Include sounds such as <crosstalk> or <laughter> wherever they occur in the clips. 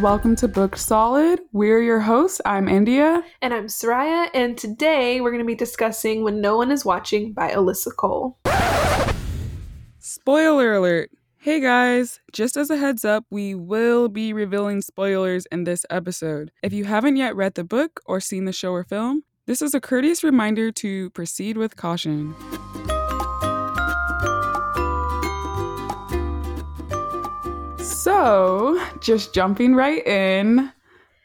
and welcome to Booked Solid. We're your hosts. I'm India. And I'm Soraya, and today we're going to be discussing When No One Is Watching by Alyssa Cole. Spoiler alert. Hey guys, just as a heads up, we will be revealing spoilers in this episode. If you haven't yet read the book or seen the show or film, this is a courteous reminder to proceed with caution. So, just jumping right in,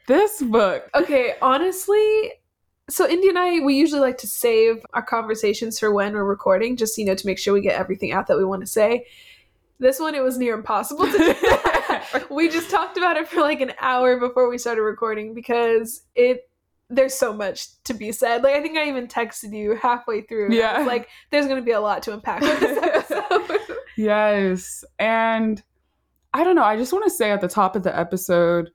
this book. Okay, honestly, so Indy and I, we usually like to save our conversations for when we're recording, just you know to make sure we get everything out that we want to say. This one, it was near impossible to do. <laughs> we just talked about it for like an hour before we started recording because it there's so much to be said. Like I think I even texted you halfway through. Yeah. Like there's gonna be a lot to unpack with this <laughs> episode. Yes. And I don't know, I just want to say at the top of the episode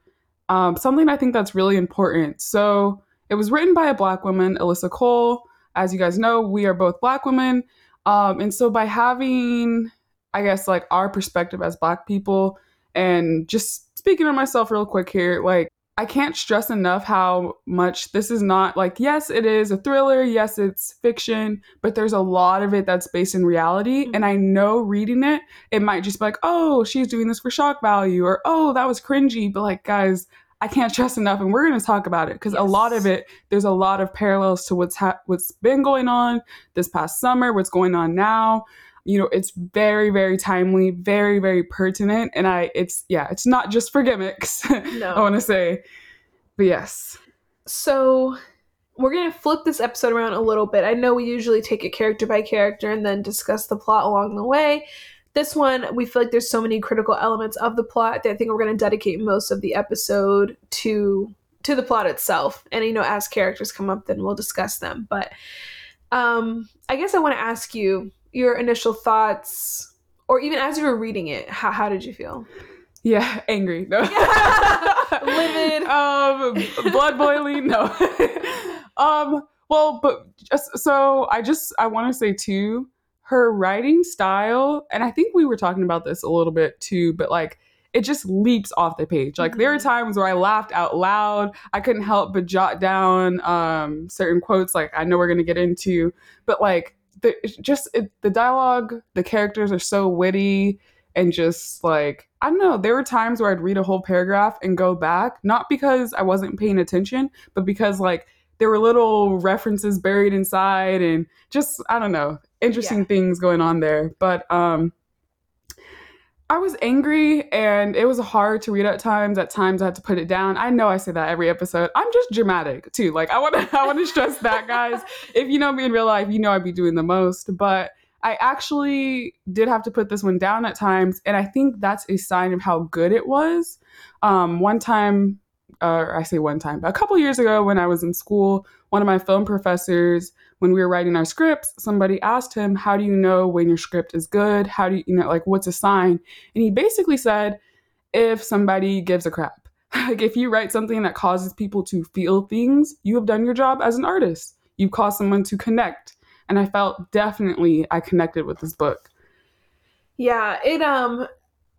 um, something I think that's really important. So it was written by a black woman, Alyssa Cole. As you guys know, we are both black women. Um, and so by having, I guess, like our perspective as black people, and just speaking on myself real quick here, like I can't stress enough how much this is not like, yes, it is a thriller, yes, it's fiction, but there's a lot of it that's based in reality. Mhm. And I know reading it, it might just be like, oh, she's doing this for shock value, or oh, that was cringy. But like, guys, I can't <laughs> stress enough, and we're going to talk about it because a lot of it, there's a lot of parallels to what's ha- what's been going on this past summer, what's going on now. You know, it's very, very timely, very, very pertinent, and I, it's yeah, it's not just for gimmicks. <laughs> No. I want to say, but yes, So we're gonna flip this episode around a little bit. I know we usually take it character by character and then discuss the plot along the way. This one, we feel like there's so many critical elements of the plot that I think we're gonna dedicate most of the episode to to the plot itself. And you know, as characters come up, then we'll discuss them. But um, I guess I want to ask you your initial thoughts, or even as you were reading it, how how did you feel? yeah, angry, no, <laughs> Livid. <laughs> um, blood boiling, no, <laughs> um, well, but just so I just I want to say too, her writing style, and I think we were talking about this a little bit too, but like it just leaps off the page. Like there are Mhm. times where I laughed out loud. I couldn't help but jot down um, certain quotes. Like I know we're gonna get into, but like just it, the dialogue, the characters are so witty and just like I don't know. There were times where I'd read a whole paragraph and go back, not because I wasn't paying attention, but because like there were little references buried inside and just I don't know, interesting Yeah. things going on there. But um I was angry and it was hard to read at times. At times I had to put it down. I know I say that every episode. I'm just dramatic too. Like I want to I want to stress that guys. <laughs> If you know me in real life, you know I'd be doing the most, but I actually did have to put this one down at times and I think that's a sign of how good it was. Um one time uh, I say one time, but a couple years ago when I was in school, one of my film professors, when we were writing our scripts, somebody asked him, How do you know when your script is good? How do you, you know, like, what's a sign? And he basically said, If somebody gives a crap, <laughs> like, if you write something that causes people to feel things, you have done your job as an artist. You've caused someone to connect. And I felt definitely I connected with this book. Yeah, it um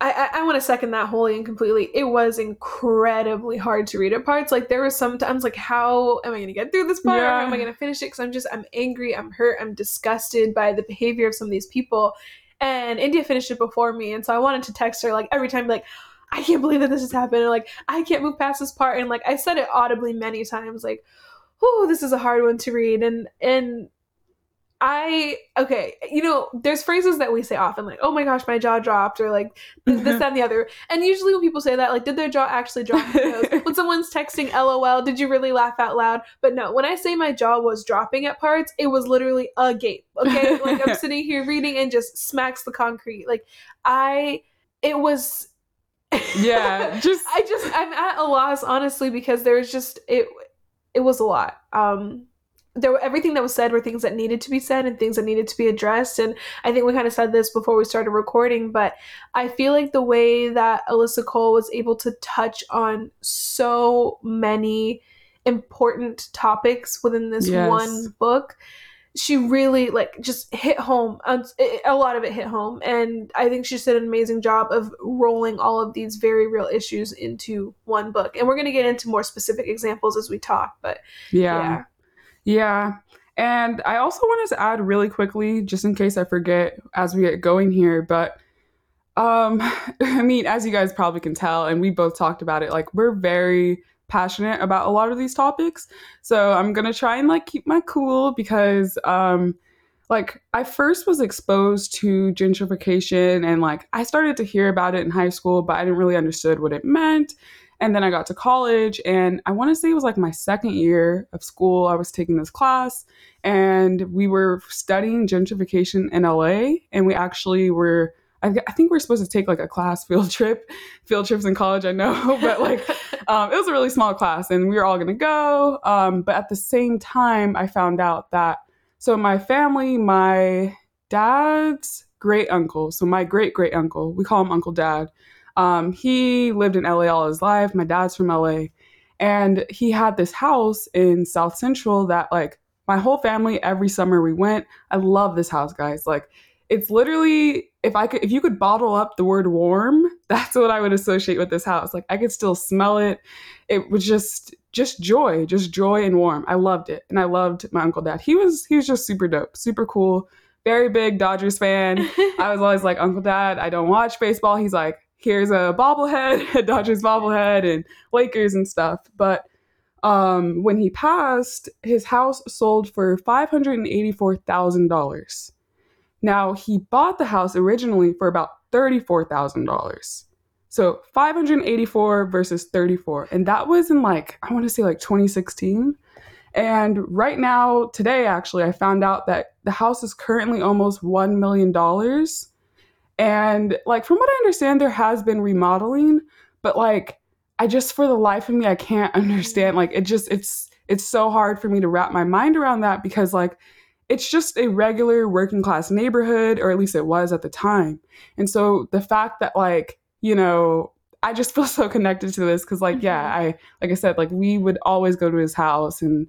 I, I, I want to second that wholly and completely. It was incredibly hard to read at parts. Like there was sometimes like, how am I going to get through this part? Or how am I going to finish it? Because I'm just I'm angry, I'm hurt, I'm disgusted by the behavior of some of these people. And India finished it before me, and so I wanted to text her like every time, like, I can't believe that this has happened. Or, like I can't move past this part. And like I said it audibly many times, like, oh, this is a hard one to read. And and I okay, you know, there's phrases that we say often, like, "Oh my gosh, my jaw dropped," or like this, this, that, and the other. And usually, when people say that, like, did their jaw actually drop? <laughs> When someone's texting "LOL," did you really laugh out loud? But no, when I say my jaw was dropping at parts, it was literally a gape. Okay, like I'm <laughs> sitting here reading and just smacks the concrete. Like I, it was. <laughs> Yeah, just I just I'm at a loss honestly because there was just it it was a lot. Um there were everything that was said were things that needed to be said and things that needed to be addressed and I think we kind of said this before we started recording but I feel like the way that Alyssa Cole was able to touch on so many important topics within this Yes. one book she really like just hit home. Um, A lot of it hit home, and I think she did an amazing job of rolling all of these very real issues into one book. And we're gonna get into more specific examples as we talk, but Yeah. yeah. Yeah. And I also wanted to add really quickly, just in case I forget as we get going here, but um <laughs> I mean, as you guys probably can tell, and we both talked about it, like we're very passionate about a lot of these topics. So I'm gonna try and like keep my cool because um like I first was exposed to gentrification and like I started to hear about it in high school, but I didn't really understood what it meant. And then I got to college, and I want to say it was like my second year of school. I was taking this class, and we were studying gentrification in LA. And we actually were, I, I think we are supposed to take like a class <laughs> field trip. Field trips in college, I know, <laughs> but like <laughs> um, it was a really small class, and we were all gonna go. Um, but at the same time, I found out that so my family, my dad's great uncle, so my great great uncle, we call him Uncle Dad. Um, he lived in LA all his life. My dad's from LA. And he had this house in South Central that, like, my whole family, every summer we went. I love this house, guys. Like, it's literally, if I could, if you could bottle up the word warm, <laughs> that's what I would associate with this house. Like, I could still smell it. It was just, just joy, just joy and warm. I loved it. And I loved my Uncle Dad. He was, he was just super dope, super cool, very big Dodgers fan. <laughs> I was always like, Uncle Dad, I don't watch baseball. He's like, here's a bobblehead, <laughs> a Dodgers bobblehead, and Lakers and stuff. But um, when he passed, his house sold for five hundred and eighty-four thousand dollars. Now he bought the house originally for about thirty-four thousand dollars. So five hundred eighty-four versus thirty-four, and that was in like I want to say like twenty sixteen. And right now, today actually, I found out that the house is currently almost one million dollars. And like from what I understand, there has been remodeling, but like I just for the life of me, I can't <laughs> understand. Like it just it's it's so hard for me to wrap my mind around that because like it's just a regular working class neighborhood, or at least it was at the time. And so the fact that like, you know, I just <laughs> feel so connected to this because like, yeah, Mhm. I like I said, like we would always go to his house and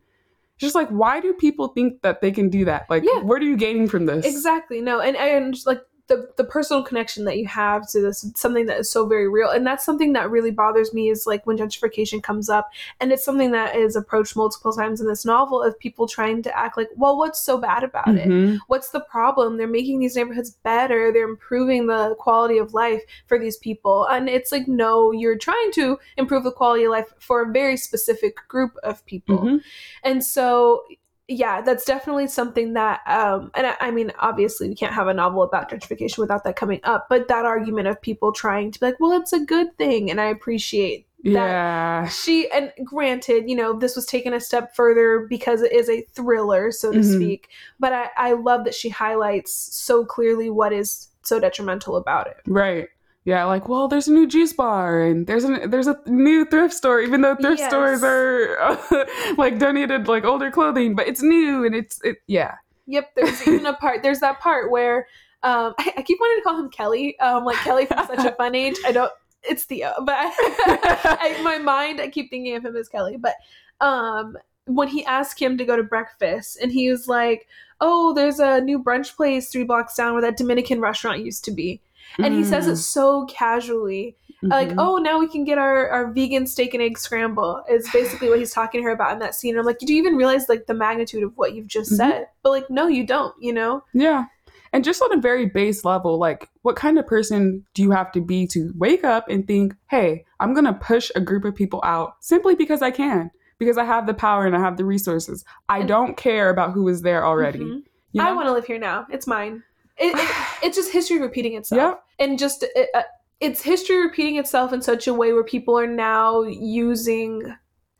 just like why do people think that they can do that? Like Yeah. what are you gaining from this? Exactly. No, and and like the the personal connection that you have to this something that is so very real, and that's something that really bothers me is like when gentrification comes up, and it's something that is approached multiple times in this novel of people trying to act like, well, what's so bad about it? Mhm. What's the problem? They're making these neighborhoods better. They're improving the quality of life for these people. And it's like, no, you're trying to improve the quality of life for a very specific group of people. Mhm. And so, yeah, that's definitely something that, um, and I, I mean, obviously, we can't have a novel about gentrification without that coming up. But that argument of people trying to be like, well, it's a good thing, and I appreciate that Yeah. she and granted you know this was taken a step further because it is a thriller so to Mhm. speak but I, I love that she highlights so clearly what is so detrimental about it Right. Yeah, like, well, there's a new juice bar and there's a there's a new thrift store, even though thrift Yes. stores are <laughs> like donated like older clothing, but it's new and it's it yeah. yep there's <laughs> even a part there's that part where um I, I keep wanting to call him kelly um like kelly from such a fun age i don't it's theo but <laughs> I, in my mind i keep thinking of him as kelly but um when he asked him to go to breakfast and he was like oh there's a new brunch place three blocks down where that dominican restaurant used to be and he says it so casually like Mhm. oh now we can get our, our vegan steak and egg scramble is basically what he's talking to her about in that scene i'm like do you even realize like the magnitude of what you've just Mhm. said but like no you don't you know Yeah. And just on a very base level, like what kind of person do you have to be to wake up and think, hey, I'm going to push a group of people out simply because I can, because I have the power and I have the resources. I And- don't care about who is there already. Mhm. You i want to live here now it's mine it, it, <sighs> it's just history repeating itself and just it, uh, it's history repeating itself in such a way where people are now using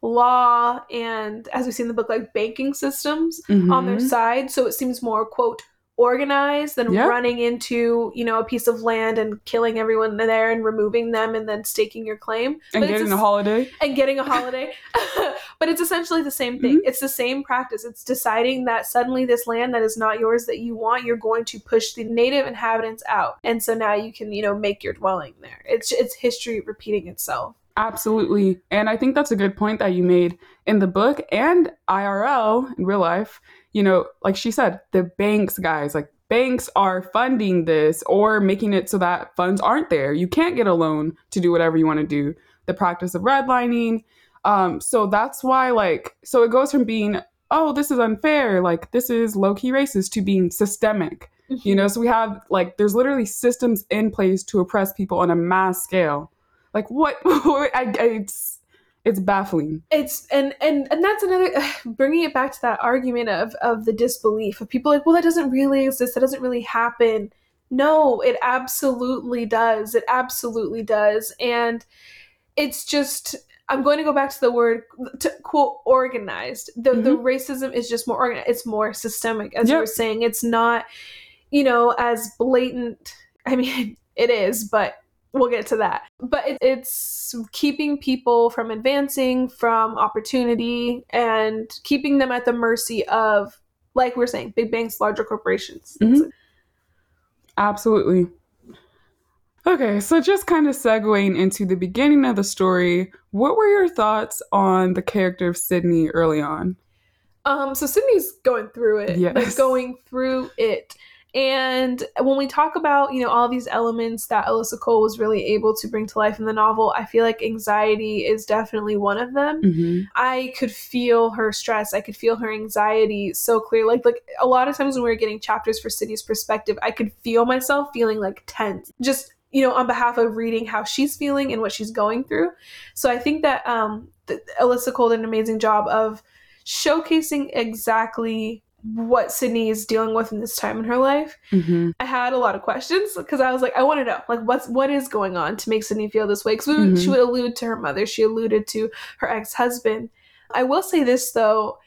law and as we see in the book like banking systems on their Mhm. side so it seems more quote organized than Yeah. running into you know a piece of land and killing everyone there and removing them and then staking your claim and But getting a a holiday. and getting a holiday. <laughs> <laughs> but it's essentially the same thing. Mm-hmm. It's the same practice. It's deciding that suddenly this land that is not yours that you want, you're going to push the native inhabitants out. And so now you can, you know, make your dwelling there. It's it's history repeating itself. Absolutely. And I think that's a good point that you made in the book and IRL in real life. You know, like she said, the banks, guys, like banks are funding this or making it so that funds aren't there. You can't get a loan to do whatever you want to do. The practice of redlining. Um, so that's why, like, so it goes from being, oh, this is unfair, like, this is low key racist, to being systemic. You know, so we have, like, there's literally systems in place to oppress people on a mass scale. Like, what? <laughs> I, I, it's, it's baffling. it's and and and that's another <sighs> bringing it back to that argument of of the disbelief of people like well that doesn't really exist that doesn't really happen no it absolutely does it absolutely does and it's just i'm going to go back to the word to quote organized the the racism is just more organized it's more systemic as you Yep. were saying it's not you know as blatant i mean <laughs> it is but we'll get to that but it, it's keeping people from advancing from opportunity and keeping them at the mercy of like we're saying big banks larger corporations Mhm. Absolutely. Okay, so just kind of segueing into the beginning of the story, what were your thoughts on the character of Sydney early on? um so sydney's going through it Yes. like <laughs> going through it and when we talk about you know all these elements that alyssa cole was really able to bring to life in the novel i feel like anxiety is definitely one of them Mm-hmm. I could feel her stress. I could feel her anxiety so clear. Like like a lot of times when we were getting chapters for Sydney's perspective, I could feel myself feeling like tense. Just you know, on behalf of reading how she's feeling and what she's going through. So I think that um, th- Alyssa Cole did an amazing job of showcasing exactly what Sydney is dealing with in this time in her life. Mm-hmm. I had a lot of questions because I was like, I want to know, like, what's what is going on to make Sydney feel this way? Because Mhm. she would allude to her mother, she alluded to her ex husband. I will say this though,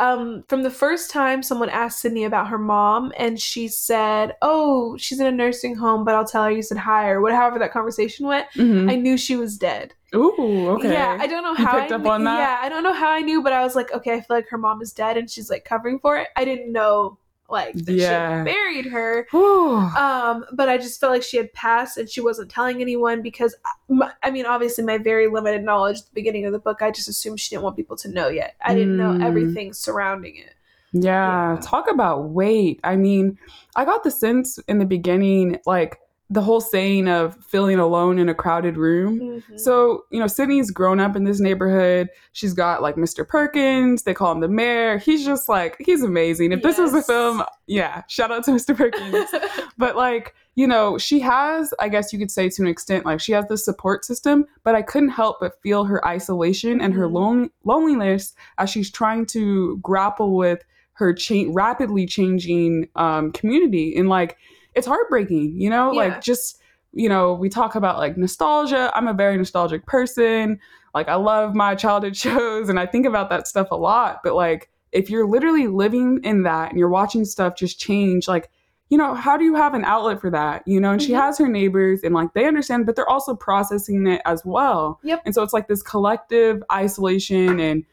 um, from the first time someone asked Sydney about her mom, and she said, "Oh, she's in a nursing home, but I'll tell her you said hi," or whatever that conversation went. Mm-hmm. I knew she was dead. Ooh, okay. Yeah, I don't know You how picked I up on that? Yeah, I don't know how I knew, but I was like, okay, I feel like her mom is dead, and she's like covering for it. I didn't know like that she Yeah. had buried her. Um, but I just felt like she had passed and she wasn't telling anyone because, I- I mean, obviously, my very limited knowledge at the beginning of the book, I just assumed she didn't want people to know yet. I didn't know Mm. everything surrounding it. Yeah, Yeah. talk about weight. I mean, I got the sense in the beginning, like the whole saying of feeling alone in a crowded room. Mhm. So, you know, Sydney's grown up in this neighborhood. She's got like Mr. Perkins. They call him the mayor. He's just like, he's amazing. If this was a film, yeah, shout out to Mr. Perkins. <laughs> but like, you know, she has, I guess you could say to an extent, like she has this support system, but I couldn't help but feel her isolation and her Mhm. lon- loneliness as she's trying to grapple with her cha- rapidly changing um, community. And like, it's heartbreaking, you know, Yeah. like just, you know, we talk about like nostalgia. I'm a very nostalgic person. Like, I love my childhood <laughs> shows and I think about that stuff a lot. But like, if you're literally living in that and you're watching stuff just change, like, you know, how do you have an outlet for that? You know, and she Mhm. has her neighbors and like they understand, but they're also processing it as well. Yep. And so it's like this collective isolation and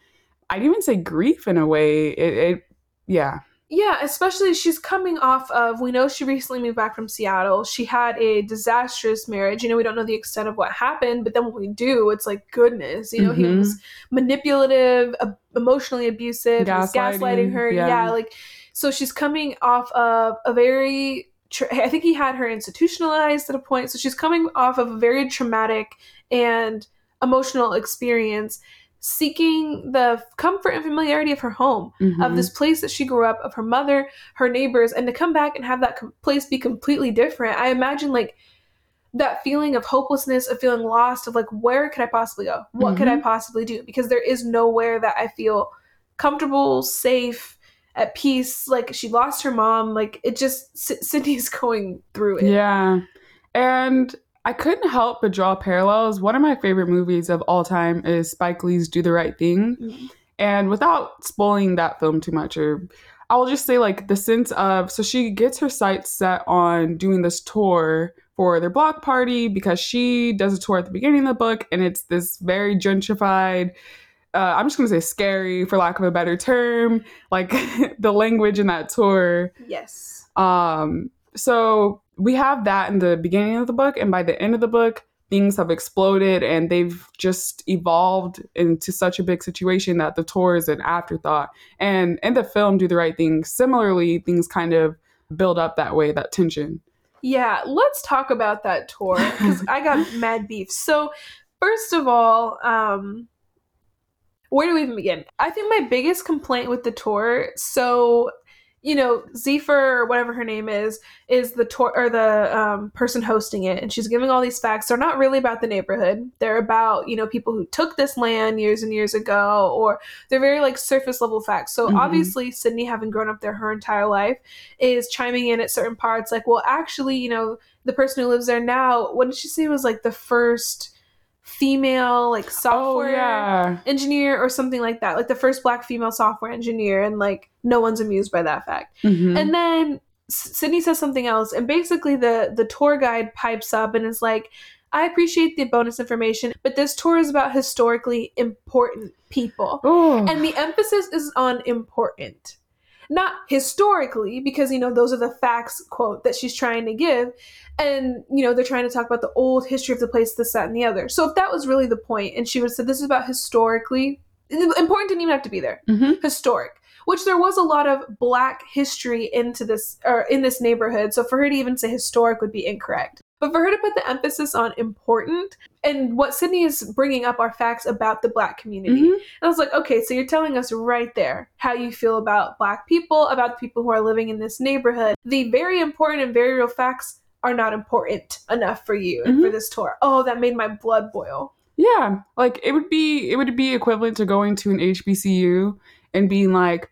I'd even say grief in a way. It, it yeah. Yeah, especially she's coming off of, we know she recently moved back from Seattle. She had a disastrous marriage. You know, we don't know the extent of what happened, but then when we do, it's like, goodness, you know, he Mhm. was manipulative, ab- emotionally abusive, he was Gaslighting, gaslighting her. yeah. Yeah. like, so she's coming off of a very, tra- I think he had her institutionalized at a point. So she's coming off of a very traumatic and emotional experience, seeking the comfort and familiarity of her home of Mhm. this place that she grew up, of her mother, her neighbors, and to come back and have that com- place be completely different. I imagine like that feeling of hopelessness, of feeling lost, of like, where could I possibly go? What could I possibly do? Because there is nowhere that I feel comfortable, safe, at peace. Like she lost her mom. Like it just, S- Sydney's <laughs> going through it. Yeah. And I couldn't help but draw parallels. One of my favorite movies of all time is Spike Lee's Do the Right Thing. Mhm. And without spoiling that film too much, or I'll just say like the sense of so she gets her sights set on doing this tour for their block party because she does a tour at the beginning of the book and it's this very gentrified uh, i'm just going to say scary for lack of a better term like <laughs> the language in that tour Yes. um, so we have that in the beginning of the book, and by the end of the book, things have exploded and they've just evolved into such a big situation that the tour is an afterthought. And in the film, Do the Right Thing, similarly, things kind of build up that way, that tension. Yeah, let's talk about that tour because I got <laughs> mad beef. So, first of all, um, where do we even begin? I think my biggest complaint with the tour. So, you know, Zephyr or whatever her name is is the tour or the um, person hosting it, and she's giving all these facts. They're not really about the neighborhood. They're about you know people who took this land years and years ago, or they're very like surface level facts. So Mhm. obviously, Sydney, having grown up there her entire life, is chiming in at certain parts, like, well, actually, you know, the person who lives there now, what did she say was like the first female like Oh, software yeah. engineer or something like that, like the first black female software engineer, and like no one's amused by that fact. Mhm. And then Sydney says something else, and basically the the tour guide pipes up and is like, "I appreciate the bonus information, but this tour is about historically important people." Oh. and the emphasis is on important not historically because you know those are the facts quote that she's trying to give. And you know they're trying to talk about the old history of the place this that and the other. So if that was really the point and she would have said this is about historically important didn't even have to be there. Mhm. historic which there was a lot of black history into this or in this neighborhood. So for her to even say historic would be incorrect but for her to put the emphasis on important and what sydney is bringing up are facts about the black community Mhm. and I was like, okay, so you're telling us right there how you feel about black people, about the people who are living in this neighborhood. The very important and very real facts are not important enough for you and for Mhm. this tour. Oh, that made my blood boil. Yeah, like it would be it would be equivalent to going to an HBCU and being like,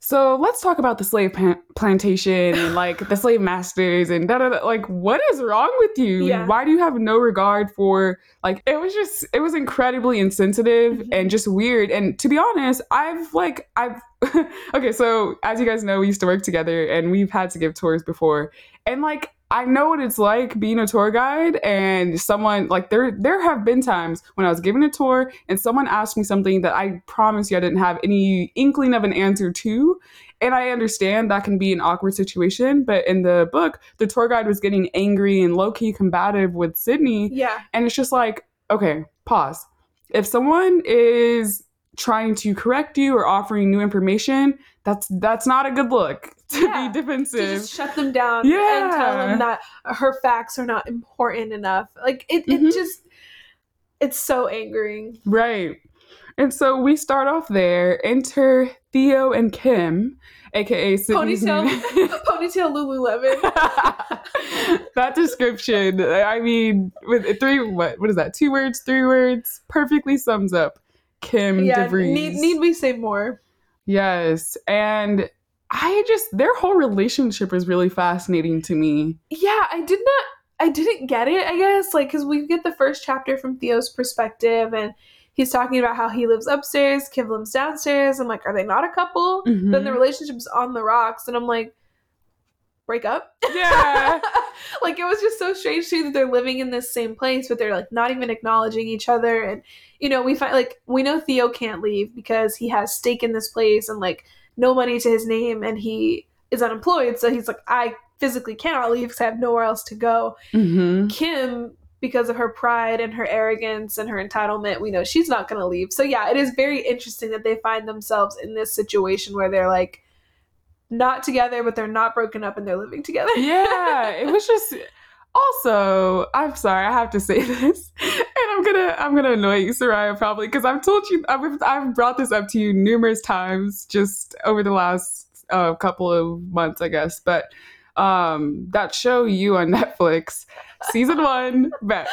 so let's talk about the slave pan- plantation and like the slave masters and da da da. Like, what is wrong with you? Yeah. Why do you have no regard for like? It was just it was incredibly insensitive Mhm. and just weird. And to be honest, I've like I've <laughs> okay. So as you guys know, we used to work together and we've had to give tours before, and like I know what it's like being a tour guide and someone like there there have been times when I was giving a tour and someone asked me something that I promise you I didn't have any inkling of an answer to. And I understand that can be an awkward situation, but in the book, the tour guide was getting angry and low key combative with Sydney. Yeah. And it's just like, okay, pause. If someone is trying to correct you or offering new information, that's that's not a good look <laughs> to Yeah. be To defensive. just shut them down yeah. and tell them that her facts are not important enough. Like it, it Mhm. just it's so angering. Right. And so we start off there. Enter Theo and Kim, aka Sydney's Ponytail <laughs> ponytail Lululemon. <laughs> that description, I mean, with three what what is that? Two words, three words, perfectly sums up Kim yeah. DeVries. Need, need we say more? yes, and I just their whole relationship is really fascinating to me. yeah i did not i didn't get it i guess like because we get the first chapter from theo's perspective and he's talking about how he lives upstairs kim lives downstairs i'm like are they not a couple mm-hmm. then the relationship's on the rocks and i'm like break up Yeah. <laughs> like it was just so strange too that they're living in this same place but they're like not even acknowledging each other and you know we find like we know theo can't leave because he has stake in this place and like no money to his name and he is unemployed so he's like i physically cannot leave because i have nowhere else to go. Mhm. kim because of her pride and her arrogance and her entitlement we know she's not going to leave. So yeah it is very interesting that they find themselves in this situation where they're like not together but they're not broken up and they're living together. Yeah, it was <laughs> just also, I'm sorry, I have to say <laughs> this. And I'm gonna I'm gonna annoy you, Soraya, probably, because I've told you I've I've brought this up to you numerous times just over the last uh, couple of months, I guess. But um that show you on <laughs> Netflix, season one, Beck.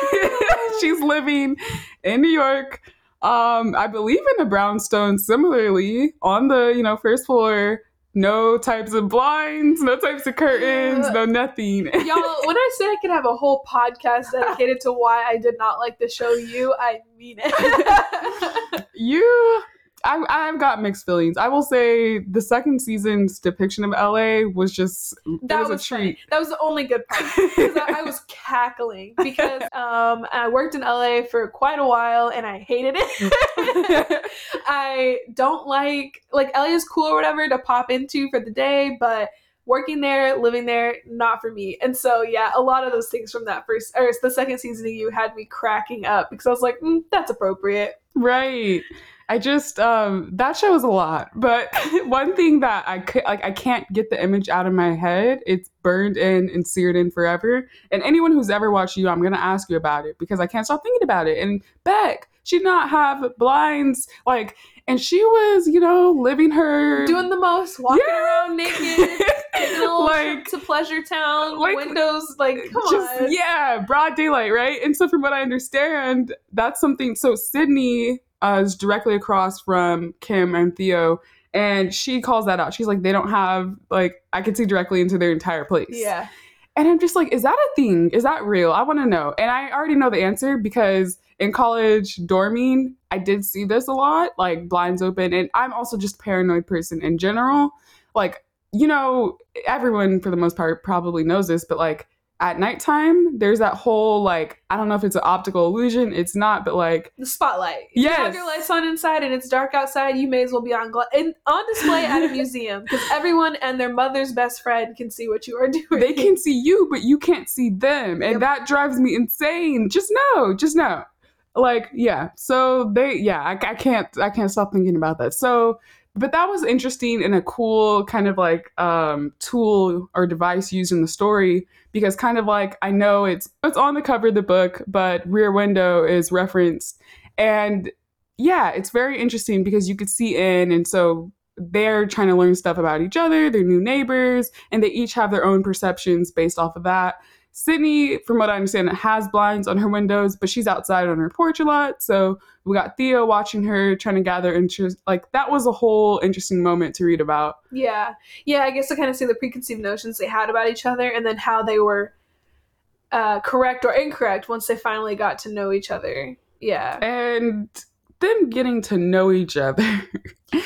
<laughs> She's living in New York. Um, I believe in a brownstone similarly on the, you know, first floor no types of blinds, no types of curtains, no uh, nothing. <laughs> Y'all, when I say I could have a whole podcast dedicated to why I did not like the show You, I mean it. <laughs> you, I, I've got mixed feelings. I will say the second season's depiction of LA was just that was, was, a treat. That was the only good part. I, I was cackling because <laughs> um, I worked in LA for quite a while and I hated it. <laughs> I don't like like LA is cool or whatever to pop into for the day, but working there, living there, not for me. And so, yeah, a lot of those things from that first or the second season of you had me cracking up because I was like, mm, that's appropriate. Right. I just um that show is a lot, but <laughs> one thing that I could like I can't get the image out of my head. It's burned in and seared in forever. And anyone who's ever watched you, I'm gonna ask you about it because I can't stop thinking about it. And Beck, she did not have blinds, like, and she was, you know, living her Doing the most, walking Yeah. around naked, <laughs> <laughs> Like- to Pleasure Town, like, windows, like, come just on. yeah, broad daylight, right? And so, from what I understand, that's something. So Sydney uh, is directly across from Kim and Theo, and she calls that out. She's like, they don't have like I can see directly into their entire place. Yeah. And I'm just like, is that a thing? Is that real? I want to know. And I already know the answer because in college dorming, I did see this a lot, like blinds open. And I'm also just a paranoid person in general. Like, you know, everyone for the most part probably knows this, but like at nighttime, there's that whole like, I don't know if it's an optical illusion. It's not, but like, The spotlight. If you have your lights on inside and it's dark outside, you may as well be on gla- in, on display at a <laughs> museum because everyone and their mother's best friend can see what you are doing. they can see you, but you can't see them. And Yep. that drives me insane. Just know, just know. Like, yeah. So they, yeah, I, I can't, I can't stop thinking about that. So, but that was interesting and a cool kind of like um, tool or device used in the story because kind of like I know it's it's on the cover of the book, but Rear Window is referenced, and yeah, it's very interesting because you could see in, and so they're trying to learn stuff about each other, their new neighbors, and they each have their own perceptions based off of that. Sydney, from what I understand, has blinds on her windows, but she's outside on her porch a lot. So we got Theo watching her, trying to gather interest. Like that was a whole interesting moment to read about. Yeah. Yeah, I guess to kind of see the preconceived notions they had about each other and then how they were uh, correct or incorrect once they finally got to know each other. Yeah. And them getting to know each other. <laughs>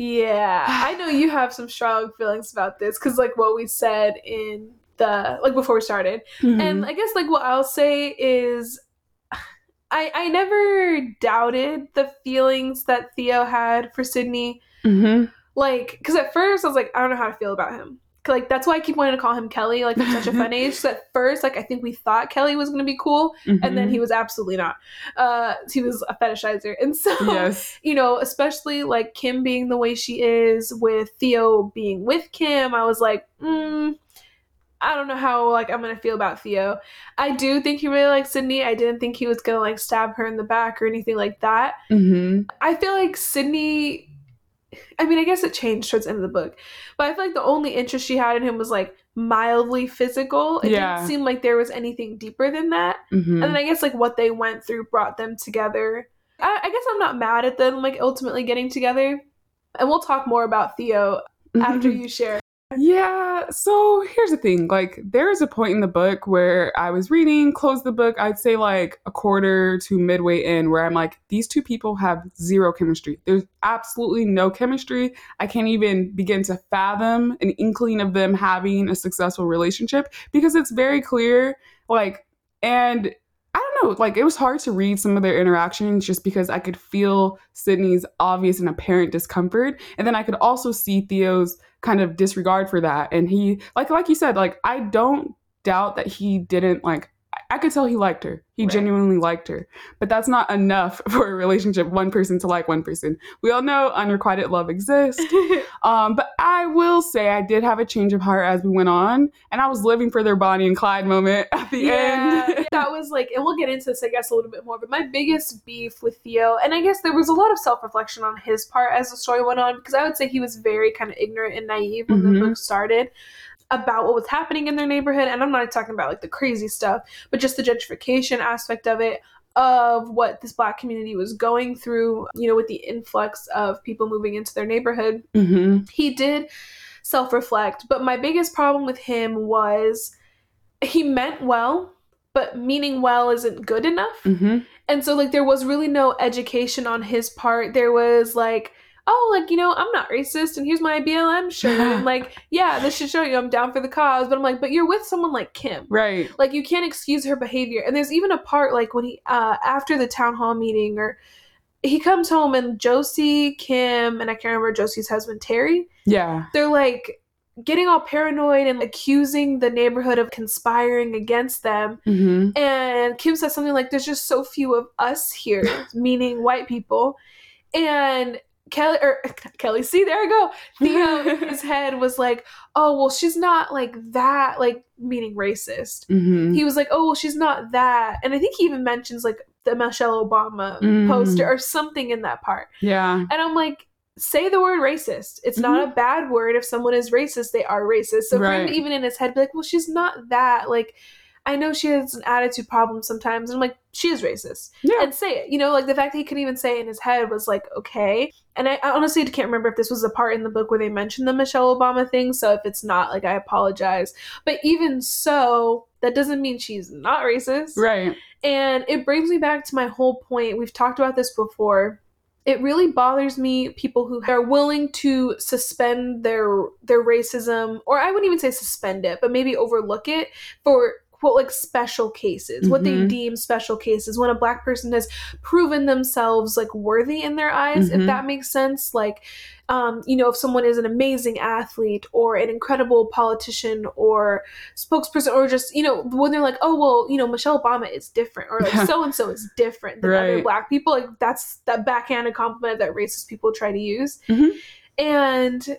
Yeah. I know you have some strong feelings about this because, like, what we said in the, like, before we started. Mm-hmm. And I guess, like, what I'll say is. I, I never doubted the feelings that Theo had for Sydney. hmm like because at first i was like i don't know how to feel about him. Like that's why i keep wanting to call him kelly. Like from such a fun <laughs> age. At first like i think we thought kelly was going to be cool and then he was absolutely not. Uh he was a fetishizer. And so yes. <laughs> you know especially like kim being the way she is with theo being with kim i was like mm, I don't know how like I'm gonna feel about Theo. I do think he really likes Sydney. I didn't think he was gonna like stab her in the back or anything like that. hmm I feel like Sydney. I mean, I guess it changed towards the end of the book, but I feel like the only interest she had in him was like mildly physical. It Yeah. didn't seem like there was anything deeper than that. hmm And then I guess like what they went through brought them together. I, I guess I'm not mad at them like ultimately getting together. And we'll talk more about Theo after you share. Yeah, so here's the thing. Like, there's a point in the book where I was reading, closed the book, I'd say like a quarter to midway in, where I'm like, these two people have zero chemistry. There's absolutely no chemistry. I can't even begin to fathom an inkling of them having a successful relationship because it's very clear, like, and know, like, it was hard to read some of their interactions just because I could feel Sydney's obvious and apparent discomfort. And then I could also see Theo's kind of disregard for that and he like like you said like i don't doubt that he didn't like I- could tell he liked her he Right. genuinely liked her but that's not enough <laughs> for a relationship one person to like one person we all know unrequited love exists <laughs> um but i will say i did have a change of heart as we went on and i was living for their bonnie and clyde moment at the yeah, end that was like, and we'll get into this, I guess, a little bit more. But my biggest beef with Theo, and I guess there was a lot of self reflection on his part as the story went on, because I would say he was very kind of ignorant and naive when Mhm. the book started about what was happening in their neighborhood. And I'm not talking about like the crazy stuff, but just the gentrification aspect of it, of what this black community was going through, you know, with the influx of people moving into their neighborhood hmm he did self reflect, but my biggest problem with him was he meant well, but meaning well isn't good enough. hmm And so, like, there was really no education on his part. There was like, oh, like, you know, I'm not racist, and here's my BLM shirt. and <laughs> like, yeah, this should show you I'm down for the cause. But I'm like, but you're with someone like Kim. right Like, you can't excuse her behavior. And there's even a part, like, when he, uh, after the town hall meeting, or he comes home and Josie, Kim, and I can't remember Josie's husband, Terry, yeah they're like getting all paranoid and accusing the neighborhood of conspiring against them. hmm And Kim says something like, There's just so few of us here, <laughs> meaning white people. And Kelly, or <laughs> Kelly, see, there I go. Theo in <laughs> his head was like, Oh, well, she's not like that, like meaning racist. hmm He was like, Oh, well, she's not that. And I think he even mentions like the Michelle Obama Mm. poster or something in that part. Yeah. And I'm like, say the word racist. It's not a bad word. If someone is racist, they are racist. So Right. even in his head be like, well, she's not that. Like, I know she has an attitude problem sometimes. And I'm like, she is racist. Yeah. And say it. You know, like the fact that he couldn't even say it in his head was like, okay. And I, I honestly can't remember if this was a part in the book where they mentioned the Michelle Obama thing. So if it's not, like, I apologize. But even so, that doesn't mean she's not racist. Right. And it brings me back to my whole point. We've talked about this before. It really bothers me people who are willing to suspend their their racism or I wouldn't even say suspend it, but maybe overlook it for quote like special cases, what they Mhm. deem special cases when a black person has proven themselves like worthy in their eyes, if Mhm. that makes sense. Like um, you know, if someone is an amazing athlete or an incredible politician or spokesperson or just, you know, when they're like, oh, well, you know, Michelle Obama is different or like so and so is different than other black people, like that's that backhanded compliment that racist people try to use. Mhm. And,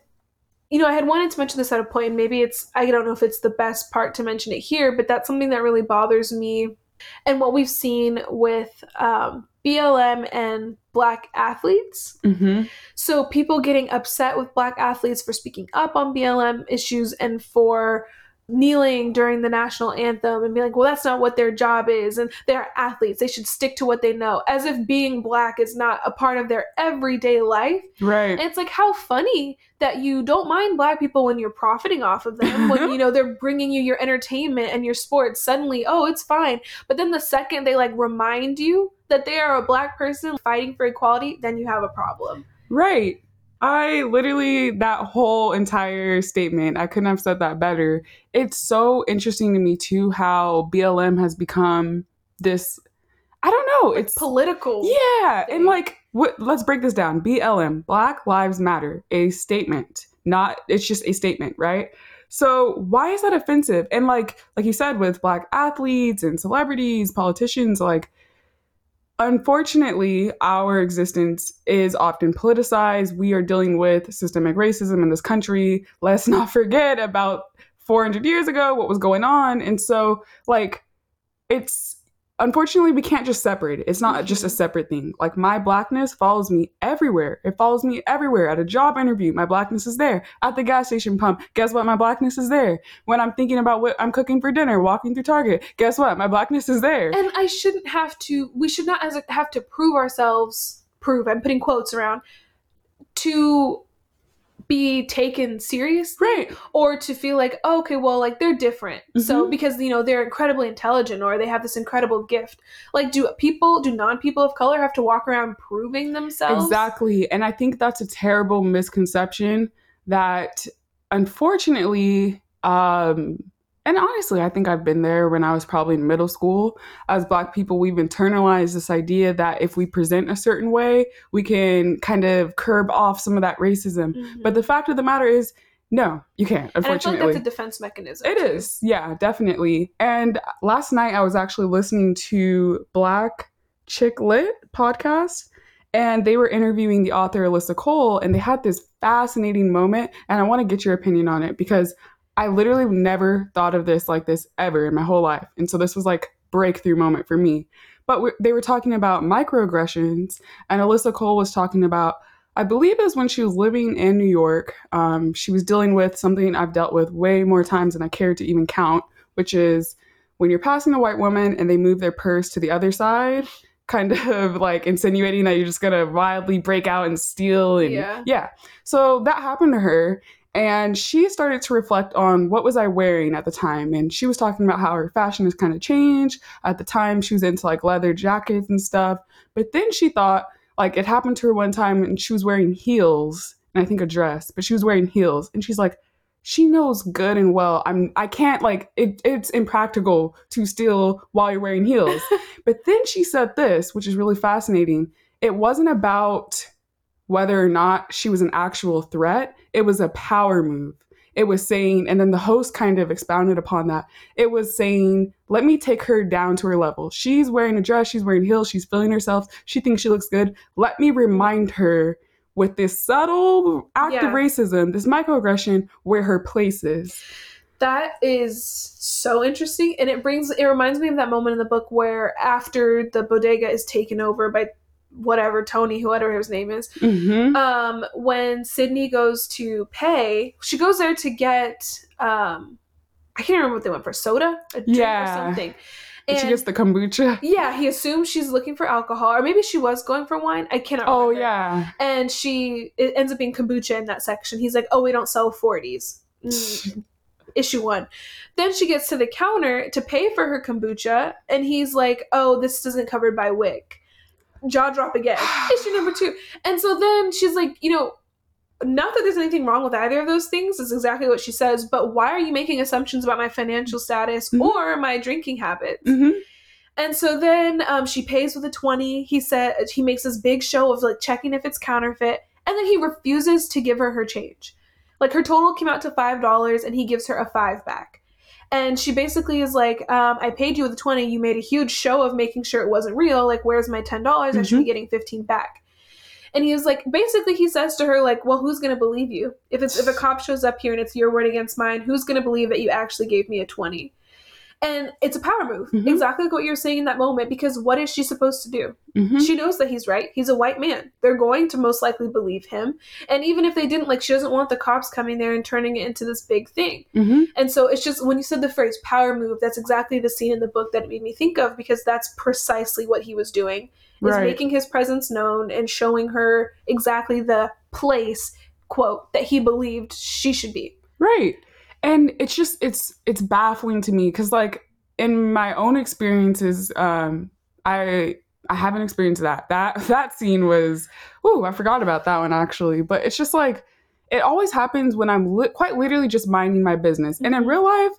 you know, I had wanted to mention this at a point, and maybe it's, I don't know if it's the best part to mention it here, but that's something that really bothers me. And what we've seen with um, BLM and black athletes. hmm So people getting upset with black athletes for speaking up on BLM issues and for kneeling during the national anthem and being like, well, that's not what their job is. And they're athletes. They should stick to what they know, as if being black is not a part of their everyday life. Right. And it's like, how funny that you don't mind black people when you're profiting off of them, when, you <laughs> know, they're bringing you your entertainment and your sports. Suddenly, oh, it's fine. But then the second they like remind you that they are a black person fighting for equality, then you have a problem. Right. I literally, that whole entire statement, I couldn't have said that better. It's so interesting to me, too, how BLM has become this. I don't know. Like It's political. Yeah, thing. and like, what? Let's break this down. BLM, Black Lives Matter, a statement. Not, it's just a statement, right? So why is that offensive? And like, like you said, with black athletes and celebrities, politicians, like, unfortunately, our existence is often politicized. We are dealing with systemic racism in this country. Let's <laughs> not forget about 400 years ago what was going on, and so like, it's unfortunately we can't just separate it. It's not mm-hmm. just a separate thing. Like my blackness follows me everywhere. It follows me everywhere. At a job interview my blackness is there. At the gas station pump guess what? My blackness is there. When i'm thinking about what i'm cooking for dinner walking through target guess what? My blackness is there. And I shouldn't have to, we should not have to prove ourselves, prove, I'm putting quotes around, to be taken seriously right or to feel like, oh, okay, well, like they're different. So Mhm. because, you know, they're incredibly intelligent or they have this incredible gift. Like, do people, do non people of color have to walk around proving themselves? Exactly. And I think that's a terrible misconception that unfortunately, um, and honestly, I think I've been there when I was probably in middle school. As Black people, we've internalized this idea that if we present a certain way, we can kind of curb off some of that racism. Mhm. But the fact of the matter is, no, you can't, and I feel unfortunately. like that's a defense mechanism. It too. is, yeah, definitely. And last night I was actually listening to Black Chick Lit podcast, and they were interviewing the author Alyssa Cole, and they had this fascinating moment. And I want to get your opinion on it because I literally never thought of this like this ever in my whole life, and so this was like breakthrough moment for me. But we they were talking about microaggressions, and Alyssa Cole was talking about I believe it was when she was living in New York. Um, she was dealing with something I've dealt with way more times than I care to even count, which is when you're passing a white woman and they move their purse to the other side, kind <laughs> of like insinuating that you're just gonna wildly break out and steal. And Yeah. So that happened to her. And she started to reflect on what was I wearing at the time. And she was talking about how her fashion has kind of changed. At the time, she was into like leather jackets and stuff. But then she thought, like it happened to her one time and she was wearing heels and I think a dress, but she was wearing heels and she's like, she knows good and well I'm I can't like it, it's impractical to steal while you're wearing heels. <laughs> but then she said this, which is really fascinating. It wasn't about whether or not she was an actual threat, it was a power move. it was saying, and then the host kind of expounded upon that. It was saying, let me take her down to her level. She's wearing a dress, she's wearing heels, she's feeling herself, she thinks she looks good. Let me remind her with this subtle act Yeah. of racism, this microaggression, where her place is. That is so interesting, and it brings it reminds me of that moment in the book where after the bodega is taken over by whatever Tony, whoever his name is, Mm-hmm. um, when Sydney goes to pay, she goes there to get um, I can't remember what they went for soda, a drink Yeah. or something. And she gets the kombucha. yeah, he assumes she's looking for alcohol, or maybe she was going for wine. I cannot. Oh remember. yeah. and she it ends up being kombucha in that section. He's like, "Oh, we don't sell 40s." Mm, issue 1. Then she gets to the counter to pay for her kombucha and he's like, "Oh, this isn't covered by WIC." Jaw drop again. <sighs> issue number 2. And so then she's like, you know, not that there's anything wrong with either of those things is exactly what she says, but why are you making assumptions about my financial status Mhm. or my drinking habits? hmm And so then um, she pays with a 20. He said he makes this big show of like checking if it's counterfeit. And then he refuses to give her her change. Like her total came out to $5 and he gives her a 5 back. And she basically is like, um, I paid you with a 20. You made a huge show of making sure it wasn't real. Like, where's my $10? I should be getting 15 back. And he was like, basically, he says to her, like, well, who's going to believe you? If it's if a cop shows up here and it's your word against mine, who's going to believe that you actually gave me a 20? And it's a power move, Mhm. exactly like what you're saying in that moment, because what is she supposed to do? hmm She knows that he's right. He's a white man. They're going to most likely believe him. And even if they didn't, like, she doesn't want the cops coming there and turning it into this big thing. hmm And so it's just when you said the phrase power move, that's exactly the scene in the book that it made me think of because that's precisely what he was doing. Is Right. making his presence known and showing her exactly the place, quote, that he believed she should be. Right. And it's just it's it's baffling to me because like in my own experiences, um, I I haven't experienced that. That <laughs> that scene was oh I forgot about that one actually. But it's just like it always happens when I'm li- quite literally just minding my business. And in Mhm. real life,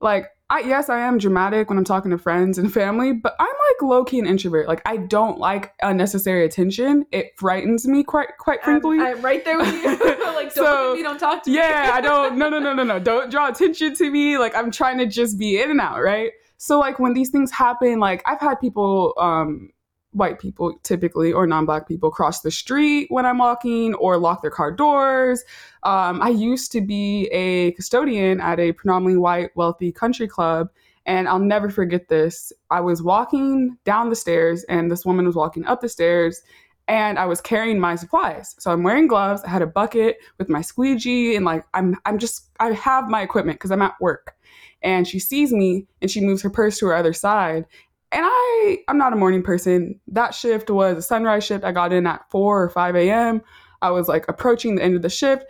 like I yes I am dramatic when I'm talking to friends and family, but I'm like low key an introvert. Like I don't like unnecessary attention. It frightens me quite quite frankly. I'm, I'm right there with you. <laughs> like, don't So, me, don't talk to me. yeah, <laughs> I don't. No, no, no, no, no. Don't draw attention to me. Like I'm trying to just be in and out, right? So like when these things happen, like I've had people, um, white people typically or non-black people cross the street when I'm walking or lock their car doors. Um, I used to be a custodian at a predominantly white, wealthy country club. And I'll never forget this. I was walking down the stairs, and this woman was walking up the stairs, and I was carrying my supplies. So I'm wearing gloves. I had a bucket with my squeegee, and like I'm, I'm just, I have my equipment because I'm at work. And she sees me, and she moves her purse to her other side. And I, I'm not a morning person. That shift was a sunrise shift. I got in at 4 or 5 a.m. I was like approaching the end of the shift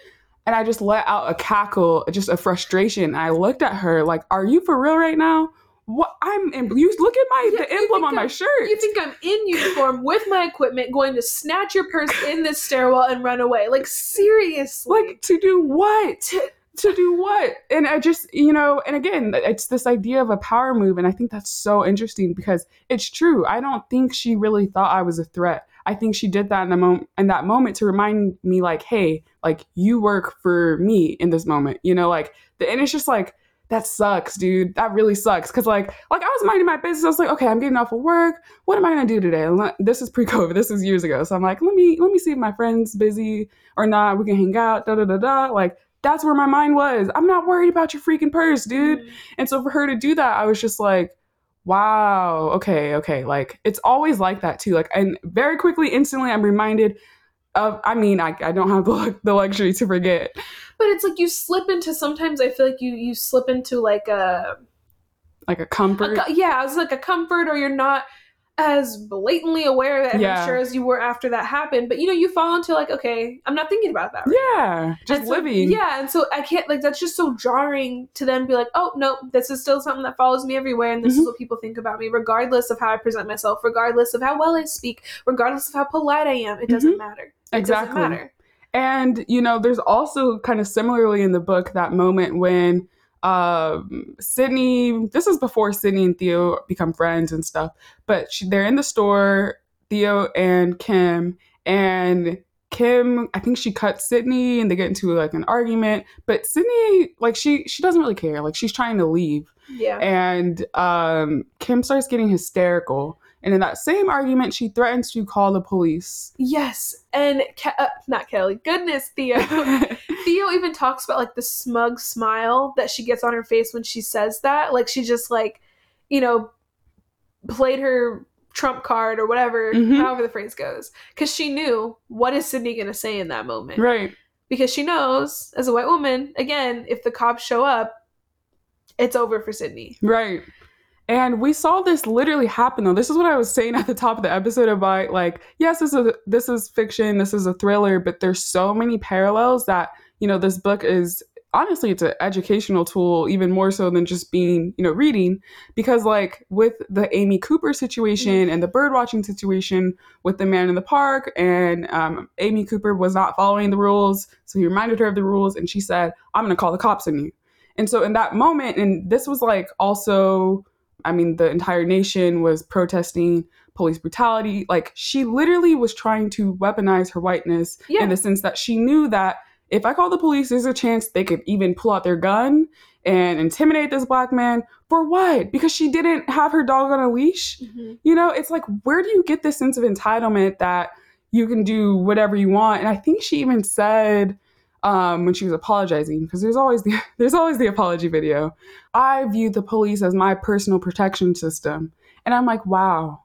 and I just let out a cackle, just a frustration. I looked at her like, "Are you for real right now? What? I'm. In, you look at my Yeah, the emblem on my I'm- shirt. You think I'm in uniform with my equipment going to snatch your purse in this stairwell and run away? Like, seriously. like to do what? to do what? And I just, you know, and again, it's this idea of a power move, and I think that's so interesting because it's true. I don't think she really thought I was a threat. I think she did that in the moment in that moment to remind me, like, hey, like you work for me in this moment, you know, like the and it's just like that sucks, dude. That really sucks. Cause like, like I was minding my business. I was like, okay, I'm getting off of work. What am I gonna do today? And This is pre-COVID. This is years ago. So I'm like, let me let me see if my friend's busy or not. We can hang out. Da da da da. Like that's where my mind was. I'm not worried about your freaking purse, dude. Mm. And so for her to do that, I was just like, wow, okay, okay. Like it's always like that too. Like and very quickly, instantly, I'm reminded of. I mean, I, I don't have the, the luxury to forget. But it's like you slip into sometimes I feel like you you slip into like a, Like a a comfort. co- yeah, it's like a comfort or you're not as blatantly aware of it, Yeah. I'm sure as you were after that happened. But you know, you fall into like, okay, I'm not thinking about that. right yeah, just And so- living. Yeah, and so I can't like that's just so jarring to then be like, oh no, this is still something that follows me everywhere, and this Mhm. is what people think about me, regardless of how I present myself, regardless of how well I speak, regardless of how polite I am. It doesn't matter. It Exactly. doesn't matter. And you know, there's also kind of similarly in the book that moment when um Sydney this is before Sydney and Theo become friends and stuff, but she, they're in the store, Theo and Kim, and Kim, I think she cuts Sydney and they get into like an argument. But Sydney, like she she doesn't really care. Like she's trying to leave. Yeah. And um, Kim starts getting hysterical. And in that same argument, she threatens to call the police. Yes, and Ke- uh, not Kelly. Goodness, Theo. <laughs> Theo even talks about like the smug smile that she gets on her face when she says that. Like she just like, you know, played her trump card or whatever, Mhm. however the phrase goes, because she knew what is Sydney gonna say in that moment. right. Because she knows, as a white woman, again, if the cops show up, it's over for Sydney. Right. And we saw this literally happen though. This is what I was saying <laughs> at the top of the episode about like, yes, this is a, this is fiction, this is a thriller, but there's so many parallels that, you know, this book is honestly it's an educational tool even more so than just being, you know, reading because like with the Amy Cooper situation and the bird watching situation with the man in the park and um, Amy Cooper was not following the rules, so he reminded her of the rules and she said, "I'm going to call the cops on you." And so in that moment, and this was like also, I mean, the entire nation was protesting police brutality. Like she literally was trying to weaponize her whiteness Yeah. in the sense that she knew that if I call the police, there's a chance they could even pull out their gun and intimidate this black man. For what? Because she didn't have her dog on a leash? Mm-hmm. You know, it's like, where do you get this sense of entitlement that you can do whatever you want? And I think she even said um, when she was apologizing, because there's always the <laughs> there's always the apology video. I view the police as my personal protection system, and I'm like, wow.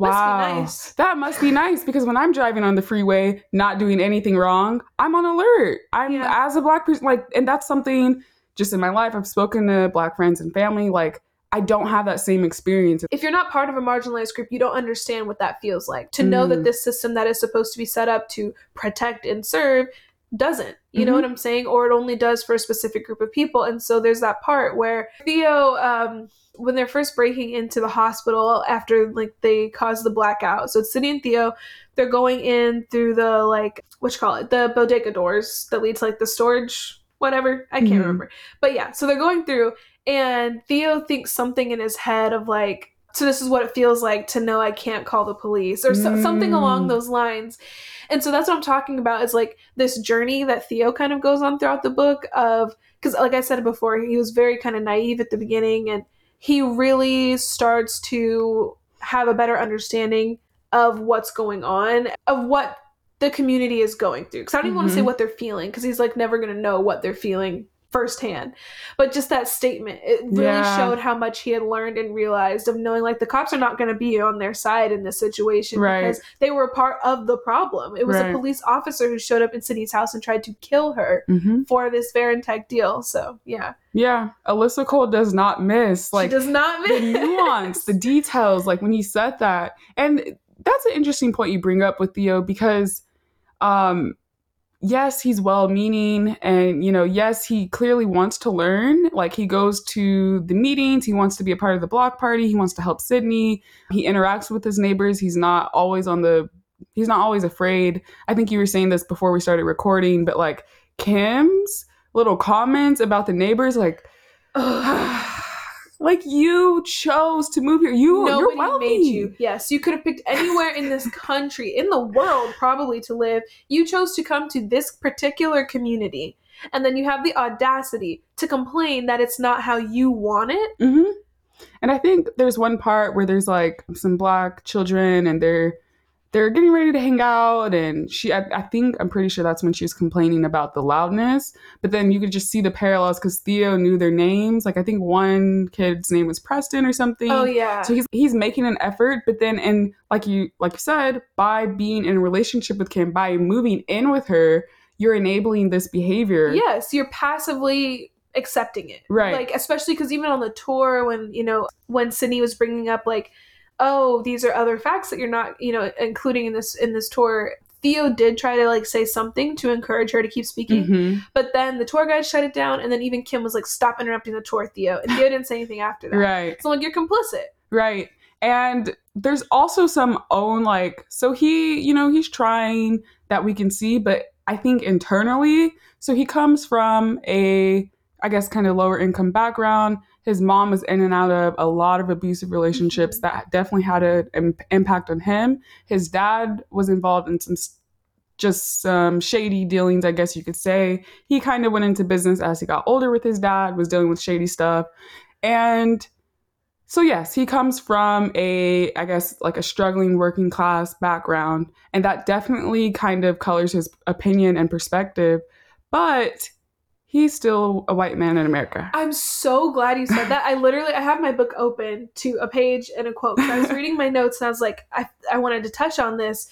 Must be Wow. nice. That must be nice because when I'm driving on the freeway, not doing anything wrong, I'm on alert. I'm Yeah. as a black person, like, and that's something just in my life. I've spoken to black friends and family. Like, I don't have that same experience. if you're not part of a marginalized group, you don't understand what that feels like. To know Mm. that this system that is supposed to be set up to protect and serve doesn't. You know Mhm. what I'm saying? Or it only does for a specific group of people. And so there's that part where Theo, um, when they're first breaking into the hospital after like they cause the blackout. So it's Sydney and Theo. They're going in through the like what you call it, the bodega doors that lead to like the storage, whatever. I can't Mhm. remember. But yeah, so they're going through and Theo thinks something in his head of like, so this is what it feels like to know I can't call the police or so, something along Mm. those lines. And so that's what I'm talking about is like this journey that Theo kind of goes on throughout the book of because like I said before, he was very kind of naive at the beginning and he really starts to have a better understanding of what's going on, of what the community is going through. Because I don't even want to say what they're feeling, because he's like never going to know what they're feeling firsthand. But just that statement, it really Yeah. showed how much he had learned and realized of knowing like the cops are not going to be on their side in this situation Right. because they were a part of the problem. It was Right. a police officer who showed up in Sydney's house and tried to kill her Mm-hmm. for this Varentech deal. So yeah, Yeah, Alyssa Cole does not miss. Like she does not miss the nuance, the details, like when he said that. And that's an interesting point you bring up with Theo because um yes, he's well meaning and you know, yes, he clearly wants to learn. Like he goes to the meetings, he wants to be a part of the block party, he wants to help Sydney. He interacts with his neighbors. He's not always on the he's not always afraid. I think you were saying this before we started recording, but like Kim's little comments about the neighbors like <sighs> <sighs> <sighs> like you chose to move here. You you're Nobody wealthy. made you. Yes, you could have picked anywhere in this country, in the world, probably to live. You chose to come to this particular community, and then you have the audacity to complain that it's not how you want it. hmm And I think there's one part where there's like some black children and they're they're getting ready to hang out and she I, I think I'm pretty sure that's when she was complaining about the loudness. But then you could just see the parallels because Theo knew their names. Like I think one kid's name was Preston or something. Oh yeah. So he's he's making an effort, but then and like you like you said, by being in a relationship with Kim, by moving in with her, you're enabling this behavior. yes, you're passively accepting it. Right. Like especially because even on the tour, when you know when Sydney was bringing up like, oh, these are other facts that you're not you know including in this in this tour. Theo did try to like say something to encourage her to keep speaking, Mhm. but then the tour guide shut it down, and then even Kim was like, "Stop interrupting the tour, Theo," and Theo didn't say anything after that. Right. So like you're complicit. Right. And there's also some own like so he, you know, he's trying that we can see, but I think internally, so he comes from a I guess kind of lower income background. His mom was in and out of a lot of abusive relationships Mhm. that definitely had an im- impact on him. His dad was involved in some just some shady dealings, I guess you could say. He kind of went into business as he got older with his dad, was dealing with shady stuff. And so, yes, he comes from a, I guess, like a struggling working class background. And that definitely kind of colors his opinion and perspective. But he's still a white man in America. I'm so glad you said that. I <laughs> literally I have my book open to a page and a quote. I was reading my notes and I was like, I, I wanted to touch on this.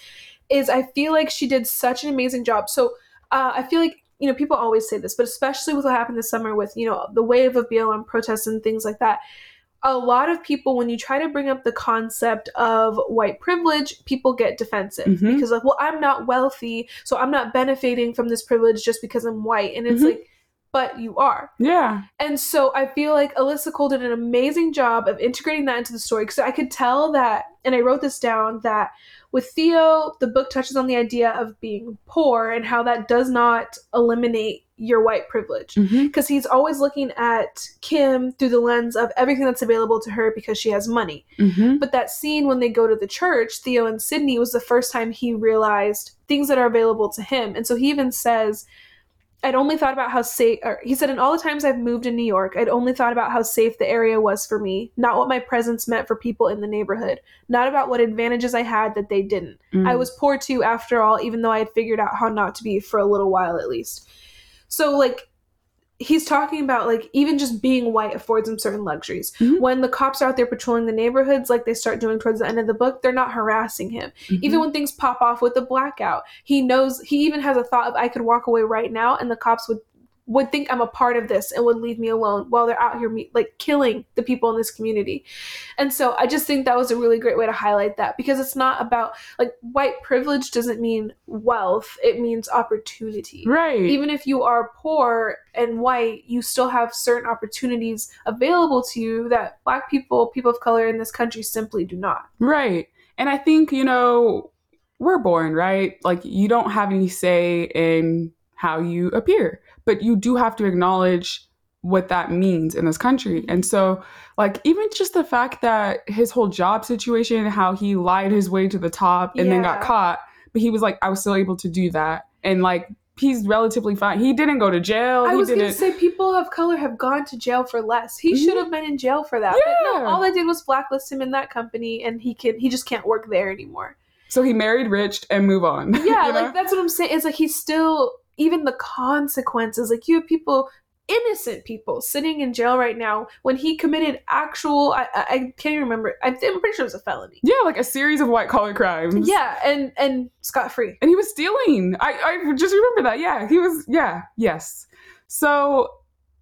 Is I feel like she did such an amazing job. So uh, I feel like you know people always say this, but especially with what happened this summer with you know the wave of BLM protests and things like that. A lot of people, when you try to bring up the concept of white privilege, people get defensive Mhm. because like, well, I'm not wealthy, so I'm not benefiting from this privilege just because I'm white, and it's Mhm. like, but you are. Yeah. And so I feel like Alyssa Cole did an amazing job of integrating that into the story because I could tell that, and I wrote this down, that with Theo, the book touches on the idea of being poor and how that does not eliminate your white privilege. Because he's always looking at Kim through the lens of everything that's available to her because she has money. hmm But that scene when they go to the church, Theo and Sydney, was the first time he realized things that are available to him. And so he even says, I'd only thought about how safe, he said, in all the times I've moved in New York, I'd only thought about how safe the area was for me, not what my presence meant for people in the neighborhood, not about what advantages I had that they didn't. Mm. I was poor too, after all, even though I had figured out how not to be for a little while at least. So, like, he's talking about like even just being white affords him certain luxuries. Mhm. When the cops are out there patrolling the neighborhoods, like they start doing towards the end of the book, they're not harassing him. Mhm. Even when things pop off with the blackout, he knows he even has a thought of I could walk away right now, and the cops would would think I'm a part of this and would leave me alone while they're out here me- like killing the people in this community. And so I just think that was a really great way to highlight that because it's not about like white privilege doesn't mean wealth, it means opportunity right. even if you are poor and white, you still have certain opportunities available to you that black people, people of color in this country simply do not. Right. And I think, you know, we're born, right? Like, you don't have any say in how you appear, but you do have to acknowledge what that means in this country. And so, like, even just the fact that his whole job situation, how he lied his way to the top and then got caught, but he was like, I was still able to do that. And like, he's relatively fine. He didn't go to jail. I he was going to say people of color have gone to jail for less. He Mhm. should have been in jail for that. But Yeah. no, all they did was blacklist him in that company and he can he just can't work there anymore. so he married rich and move on. <laughs> Yeah, you know? like that's what I'm saying. It's like he's still even the consequences. Like you have people, innocent people, sitting in jail right now when he committed actual. I, I, can't even remember. I, I'm pretty sure it was a felony. yeah, like a series of white collar crimes. Yeah, and and scot free. and he was stealing. I, I just remember that. Yeah, he was. Yeah, yes. So,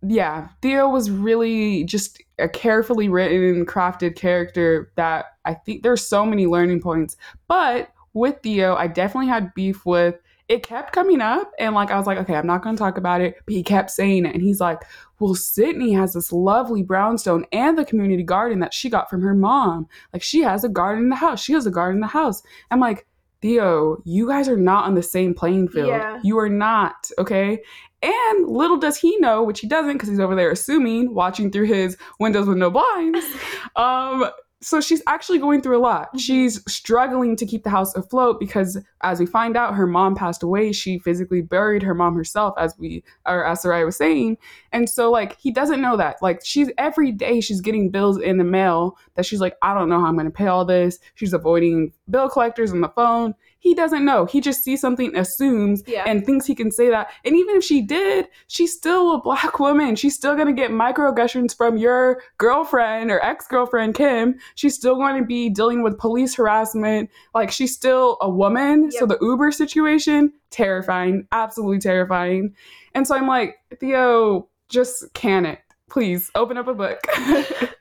yeah, Theo was really just a carefully written, crafted character that I think there's so many learning points. But with Theo, I definitely had beef with. It kept coming up, and like I was like, okay, I'm not going to talk about it. But he kept saying it, and he's like, well, Sydney has this lovely brownstone and the community garden that she got from her mom. Like she has a garden in the house. She has a garden in the house. I'm like, Theo, you guys are not on the same playing field. Yeah. You are not, okay? And little does he know, which he doesn't because he's over there assuming, watching through his windows with no blinds. <laughs> Um, so she's actually going through a lot. Mhm. She's struggling to keep the house afloat because, as we find out, her mom passed away. She physically buried her mom herself, as we, or as Sarai was saying. And so, like, he doesn't know that. Like, she's every day she's getting bills in the mail that she's like, I don't know how I'm going to pay all this. She's avoiding bill collectors on the phone. He doesn't know. He just sees something, assumes, Yeah. and thinks he can say that. And even if she did, she's still a black woman. She's still going to get microaggressions from your girlfriend or ex girlfriend, Kim. She's still going to be dealing with police harassment. Like, she's still a woman. So, the Uber situation, terrifying, absolutely terrifying. And so I'm like, Theo, just can it. Please open up a book. <laughs>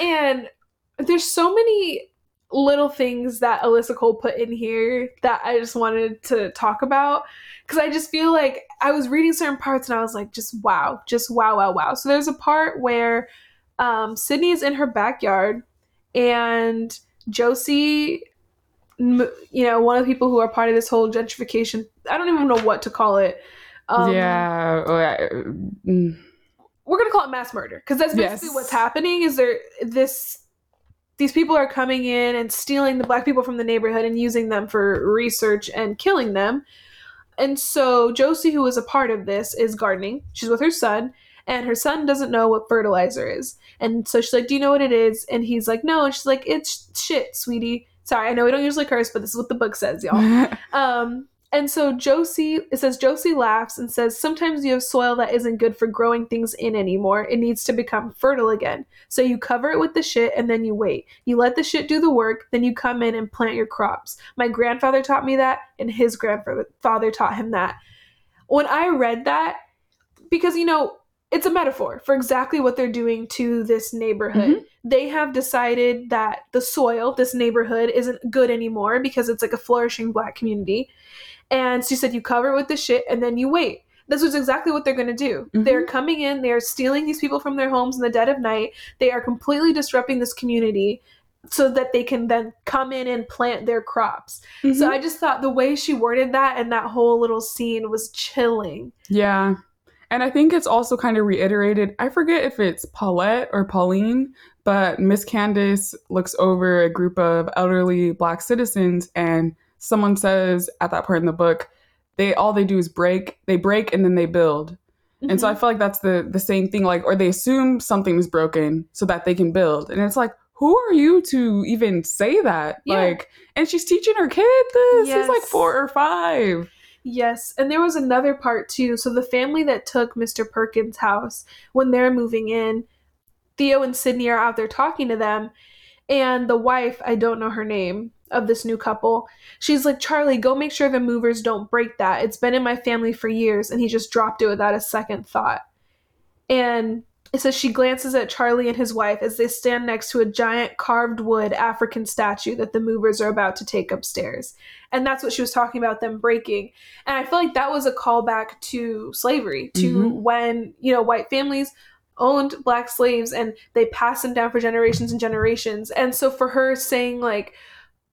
And there's so many little things that Alyssa Cole put in here that I just wanted to talk about because I just feel like I was reading certain parts and I was like, just wow, just wow, wow, wow. So there's a part where um, Sydney is in her backyard and Josie, you know, one of the people who are part of this whole gentrification, I don't even know what to call it. Um, yeah. oh, mm. we're gonna call it mass murder because that's basically Yes. what's happening. Is there this? These people are coming in and stealing the black people from the neighborhood and using them for research and killing them. and so Josie, who is a part of this, is gardening. She's with her son, and her son doesn't know what fertilizer is. And so she's like, Do you know what it is? And he's like, No. And she's like, It's shit, sweetie. Sorry, I know we don't usually curse, but this is what the book says, y'all. <laughs> um, and so Josie, it says Josie laughs and says, Sometimes you have soil that isn't good for growing things in anymore. It needs to become fertile again. So you cover it with the shit and then you wait. You let the shit do the work, then you come in and plant your crops. My grandfather taught me that, and his grandfather taught him that. When I read that, because, you know, it's a metaphor for exactly what they're doing to this neighborhood. Mm-hmm. They have decided that the soil, this neighborhood, isn't good anymore because it's like a flourishing black community. And she said, You cover it with the shit and then you wait. This was exactly what they're going to do. Mm-hmm. They're coming in, they're stealing these people from their homes in the dead of night. They are completely disrupting this community so that they can then come in and plant their crops. Mm-hmm. So I just thought the way she worded that and that whole little scene was chilling. Yeah. And I think it's also kind of reiterated. I forget if it's Paulette or Pauline, but Miss Candace looks over a group of elderly black citizens and someone says at that part in the book, they all they do is break, they break and then they build. Mm-hmm. And so I mm-hmm. feel like that's the the same thing like or they assume something is broken so that they can build. And it's like who are you to even say that? Yeah. Like and she's teaching her kid this. Yes. He's like 4 or 5. Yes, and there was another part too. So the family that took Mr. Perkins' house when they're moving in, Theo and Sydney are out there talking to them, and the wife, I don't know her name, of this new couple, she's like, Charlie, go make sure the movers don't break that. It's been in my family for years, and he just dropped it without a second thought. And it says she glances at Charlie and his wife as they stand next to a giant carved wood African statue that the movers are about to take upstairs. And that's what she was talking about them breaking. And I feel like that was a callback to slavery, to mm-hmm. when, you know, white families owned black slaves and they passed them down for generations and generations. And so for her saying like,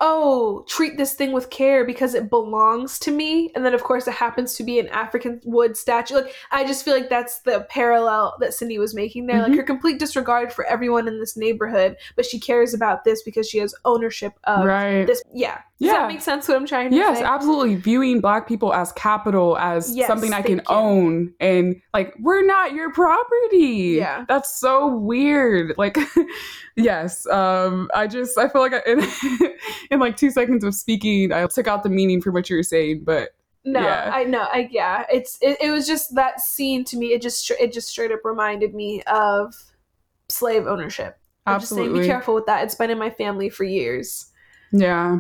oh, treat this thing with care because it belongs to me. And then, of course, it happens to be an African wood statue. Like, I just feel like that's the parallel that Cindy was making there. Mm-hmm. Like, her complete disregard for everyone in this neighborhood, but she cares about this because she has ownership of right. this. Yeah. Does yeah. that make sense what I'm trying to yes, say? Yes, absolutely. Viewing black people as capital, as yes, something I can you. own. And like, we're not your property. Yeah. That's so weird. Like, <laughs> yes. Um, I just, I feel like I, <laughs> in, <laughs> in like two seconds of speaking, I took out the meaning from what you were saying, but no, yeah. I know. I yeah. It's it, it was just that scene to me. It just it just straight up reminded me of slave ownership. I'm Absolutely. just saying, be careful with that. It's been in my family for years. Yeah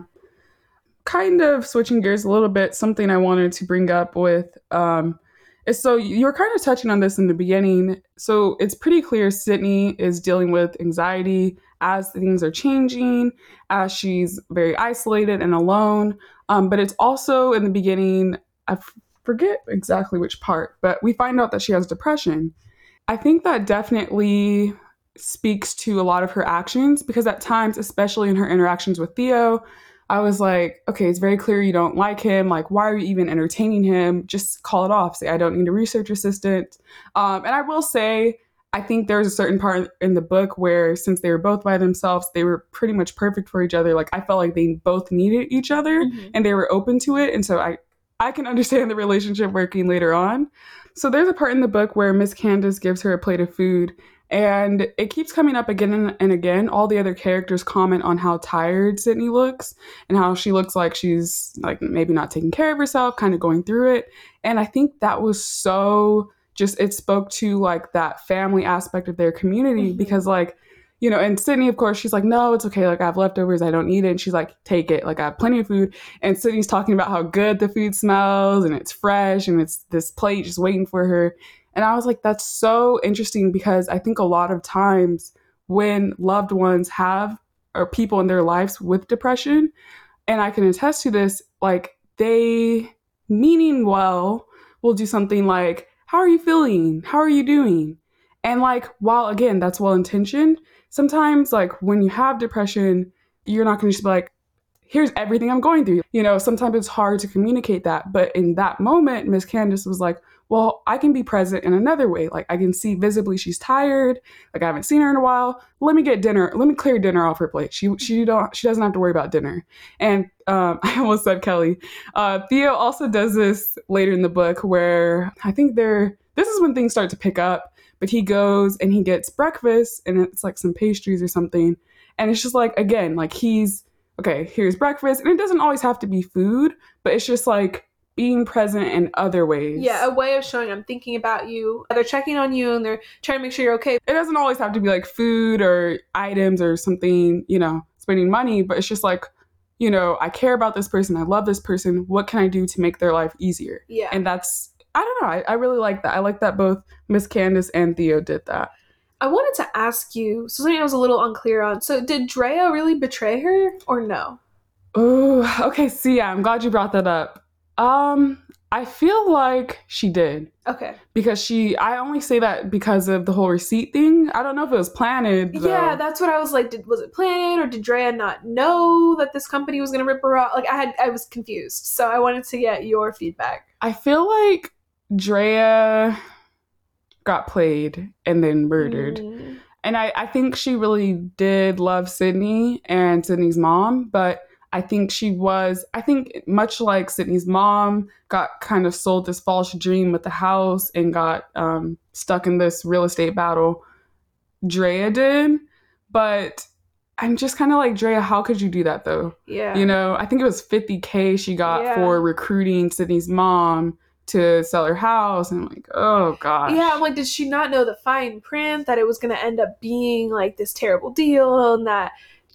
kind of switching gears a little bit, something I wanted to bring up with um, so you're kind of touching on this in the beginning. So it's pretty clear Sydney is dealing with anxiety as things are changing, as she's very isolated and alone. Um, but it's also in the beginning, I forget exactly which part, but we find out that she has depression. I think that definitely speaks to a lot of her actions because at times, especially in her interactions with Theo, I was like, okay, it's very clear you don't like him. Like, why are you even entertaining him? Just call it off. Say, I don't need a research assistant. Um, and I will say, I think there's a certain part in the book where, since they were both by themselves, they were pretty much perfect for each other. Like, I felt like they both needed each other mm-hmm. and they were open to it. And so I, I can <laughs> understand the relationship working later on. So there's a part in the book where Miss Candace gives her a plate of food and it keeps coming up again and again. All the other characters comment on how tired Sydney looks and how she looks like she's like maybe not taking care of herself, kind of going through it. And I think that was so just it spoke to like that family aspect of their community mm-hmm. because like you know, and Sydney, of course, she's like, no, it's okay. Like, I have leftovers. I don't need it. And she's like, take it. Like, I have plenty of food. And Sydney's talking about how good the food smells and it's fresh and it's this plate just waiting for her. And I was like, that's so interesting because I think a lot of times when loved ones have or people in their lives with depression, and I can attest to this, like they meaning well will do something like, How are you feeling? How are you doing? And like, while again, that's well intentioned, sometimes like when you have depression, you're not gonna just be like, here's everything I'm going through. You know, sometimes it's hard to communicate that. But in that moment, Miss Candace was like, well, I can be present in another way. Like I can see visibly she's tired. Like I haven't seen her in a while. Let me get dinner. Let me clear dinner off her plate. She she don't she doesn't have to worry about dinner. And um, <laughs> I almost said Kelly. Uh, Theo also does this later in the book where I think they're this is when things start to pick up. But he goes and he gets breakfast and it's like some pastries or something. And it's just like again, like he's okay, here's breakfast. And it doesn't always have to be food, but it's just like being present in other ways. Yeah, a way of showing I'm thinking about you. They're checking on you and they're trying to make sure you're okay. It doesn't always have to be like food or items or something, you know, spending money, but it's just like, you know, I care about this person. I love this person. What can I do to make their life easier? Yeah. And that's, I don't know. I, I really like that. I like that both Miss Candace and Theo did that. I wanted to ask you so something I was a little unclear on. So did Drea really betray her or no? Oh, okay. See, yeah, I'm glad you brought that up. Um, I feel like she did Okay. because she. I only say that because of the whole receipt thing. I don't know if it was planted. though. Yeah, that's what I was like. Did was it planned or did Drea not know that this company was gonna rip her off? Like I had, I was confused. So I wanted to get your feedback. I feel like Drea got played and then murdered. Mm. And I, I think she really did love Sydney and Sydney's mom, but I think she was, I think much like Sydney's mom got kind of sold this false dream with the house and got um, stuck in this real estate battle, Drea did. But I'm just kind of like, Drea, how could you do that though? Yeah. You know, I think it was 50K she got Yeah. for recruiting Sydney's mom to sell her house. And I'm like, oh gosh. Yeah, I'm like, did she not know the fine print that it was going to end up being like this terrible deal and that,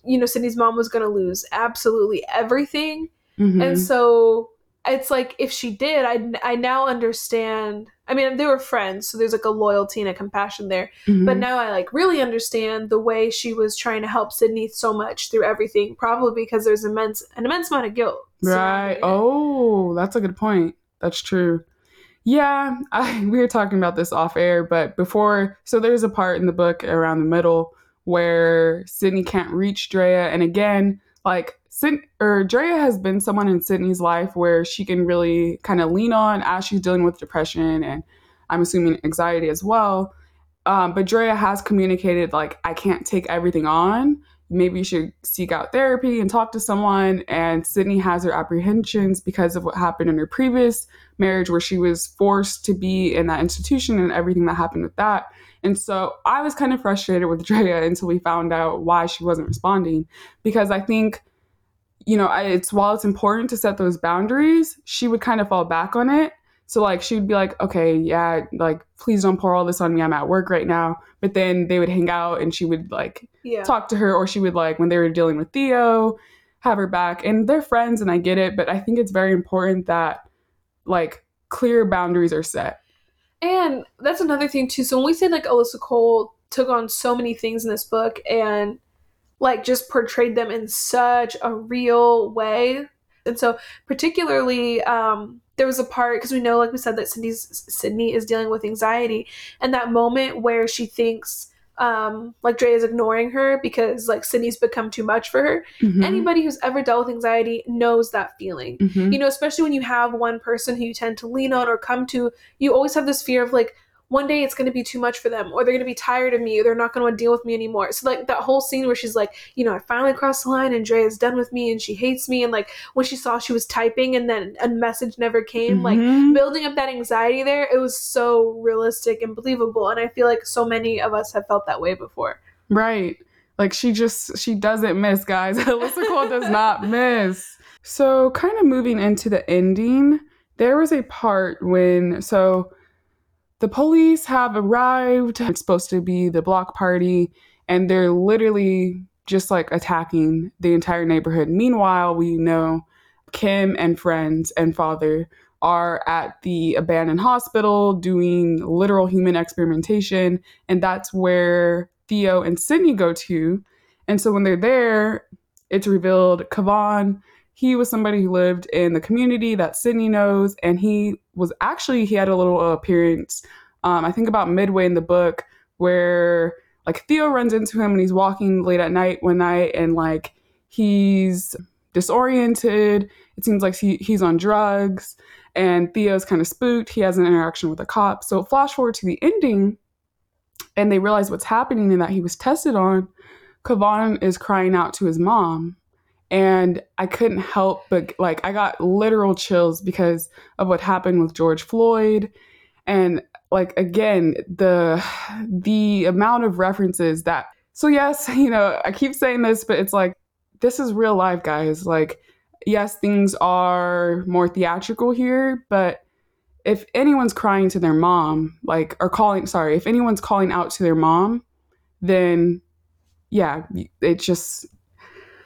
you know, Sydney's mom was going to lose absolutely everything? Mhm. And so it's like, if she did, I, I now understand. I mean, they were friends, so there's like a loyalty and a compassion there. Mhm. But now I like really understand the way she was trying to help Sydney so much through everything, probably because there's immense an immense amount of guilt. Right. Oh, that's a good point. That's true. Yeah, I, <laughs> we were talking about this off air, but before, so there's a part in the book around the middle where Sydney can't reach Drea, and again, like or Drea has been someone in Sydney's life where she can really kind of lean on as she's dealing with depression and I'm assuming anxiety as well. Um, but Drea has communicated like I can't take everything on. Maybe you should seek out therapy and talk to someone. And Sydney has her apprehensions because of what happened in her previous marriage, where she was forced to be in that institution and everything that happened with that. And so I was kind of frustrated with <laughs> Drea until we found out why she wasn't responding. Because I think, you know, I, it's while it's important to set those boundaries, she would kind of fall back on it. So like she would be like, okay, yeah, like please don't pour all this on me. I'm at work right now. But then they would hang out and she would like Yeah. talk to her or she would like when they were dealing with Theo, have her back. And they're friends and I get it, but I think it's very important that like clear boundaries are set. And that's another thing too. So when we say like Alyssa Cole took on so many things in this book and like just portrayed them in such a real way. And so particularly um there was a part because we know like we said that Cindy's Sydney is dealing with anxiety and that moment where she thinks um like Dre is ignoring her because like Sydney's become too much for her. Mhm. Anybody who's ever dealt with anxiety knows that feeling Mhm. you know especially when you have one person who you tend to lean on or come to you always have this fear of like one day it's going to be too much for them or they're going to be tired of me or they're not going to deal with me anymore so like that whole scene where she's like you know i finally crossed the line and Dre is done with me and she hates me and like when she saw she was typing and then a message never came like Mhm. building up that anxiety there it was so realistic and believable and i feel like so many of us have felt that way before Right. Like she just she doesn't miss, guys. <laughs> Alyssa Cole does not <laughs> miss. So kind of moving into the ending, there was a part when so the police have arrived. It's supposed to be the block party, and they're literally just like attacking the entire neighborhood. Meanwhile, we know Kim and friends and father are at the abandoned hospital doing literal human experimentation, and that's where Theo and Sydney go to. And so when they're there, it's revealed Kavan, he was somebody who lived in the community that Sydney knows, and he was actually he had a little appearance. Um, I think about midway in the book where like Theo runs into him and he's walking late at night one night, and like he's disoriented. It seems like he, he's on drugs. and Theo's kind of spooked. He has an interaction with a cop. So flash forward to the ending, and they realize what's happening and that he was tested on. Kavan is crying out to his mom, and I couldn't help but like I got literal chills because of what happened with George Floyd, and like again the the amount of references that. So yes, <laughs> you know I keep saying this, but it's like this is real life, guys. Like yes, things are more theatrical here, but if anyone's crying to their mom, like, or calling, sorry, if anyone's calling out to their mom, then yeah, it just,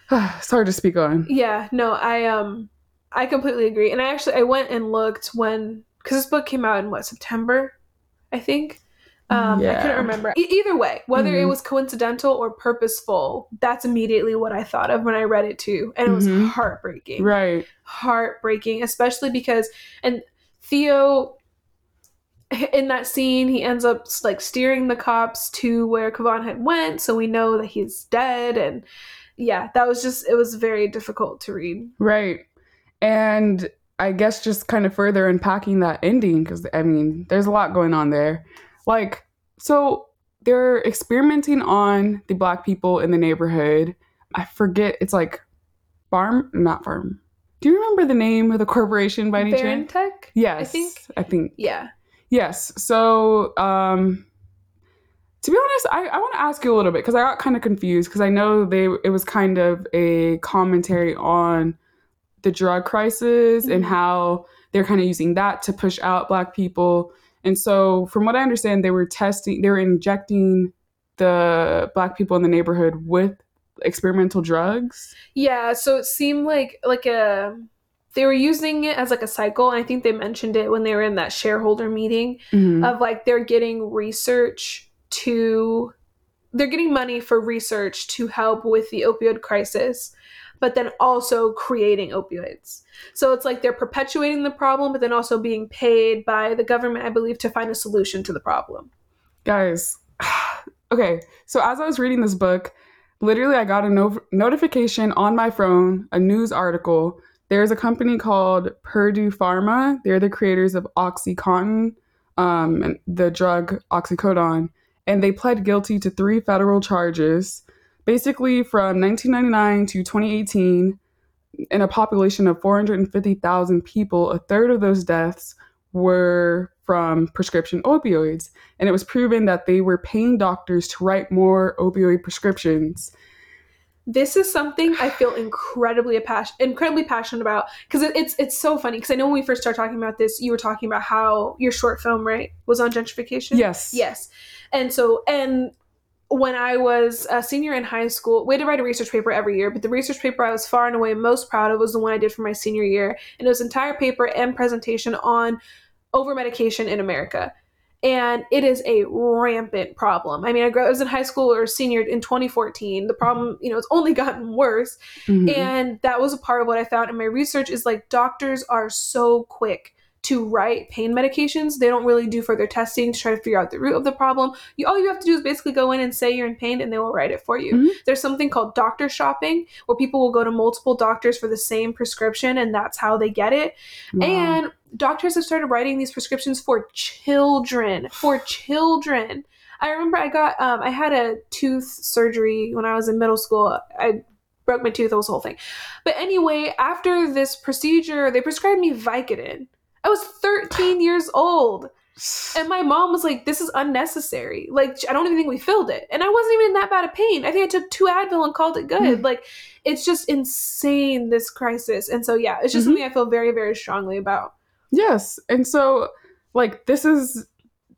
<sighs> it's hard to speak on. Yeah, no, I, um, I completely agree. And I actually, I went and looked when, because this book came out in what, September, I think? Um, yeah. I couldn't remember. E- either way, whether mm-hmm. it was coincidental or purposeful, that's immediately what I thought of when I read it too, and it was mm-hmm. heartbreaking. Right, heartbreaking, especially because and Theo <laughs> in that scene he ends up like steering the cops to where Kavan had went, so we know that he's dead, and yeah, that was just it was very difficult to read. Right, and I guess just kind of further unpacking that ending because I mean, there's a lot going on there like, so they're experimenting on the black people in the neighborhood. I forget, it's like farm, not farm. Do you remember the name of the corporation by any chance? Tech? Yes. I think. I think. Yeah. Yes. So, um, to be honest, I, I want to ask you a little bit because I got kind of confused because I know they it was kind of a commentary on the drug crisis mm-hmm. and how they're kind of using that to push out black people. And so, from what I understand, they were testing, they were injecting the black people in the neighborhood with experimental drugs. Yeah, so it seemed like like a they were using it as like a cycle and i think they mentioned it when they were in that shareholder meeting mm-hmm. of like they're getting research to they're getting money for research to help with the opioid crisis but then also creating opioids. So it's like they're perpetuating the problem, but then also being paid by the government, I believe, to find a solution to the problem. Guys, <sighs> okay, so as I was reading this book, literally I got a no- notification on my phone, a news article. There's a company called Purdue Pharma. They're the creators of OxyContin, um, and the drug oxycodone, and they pled guilty to three federal charges basically from 1999 to 2018, in a population of 450,000 people, a third of those deaths were from prescription opioids. And it was proven that they were paying doctors to write more opioid prescriptions. This is something I feel incredibly passion, incredibly passionate about because it, it's it's so funny because I know when we first started talking about this, you were talking about how your short film right was on gentrification. Yes, yes, and so and when I was a senior in high school, we had to write a research paper every year, but the research paper I was far and away most proud of was the one I did for my senior year. And it was entire paper and presentation on over medication in America. And it is a rampant problem. I mean, I was in high school or senior in 2014. The problem, you know, it's only <laughs> gotten worse. Mm-hmm. And that was a part of what I found in my research is like doctors are so quick to write pain medications. They don't really do further testing to try to figure out the root of the problem. You all you have to do is basically go in and say you're in pain and they will write it for you. Mm-hmm. There's something called doctor shopping where people will go to multiple doctors for the same prescription and that's how they get it. Wow. And doctors have started writing these prescriptions for children, for children. I remember I got um, I had a tooth surgery when I was in middle school. I broke my tooth, it was the whole thing. But anyway, after this procedure, they prescribed me Vicodin I was 13 years old. And my <sighs> mom was like, this is unnecessary. Like, I don't even think we filled it. And I wasn't even in that bad of pain. I think I took two Advil and called it good. Mm. Like, it's just insane, this crisis. And so, yeah, it's just mm-hmm. something I feel very, very strongly about. Yes. And so, like, this is,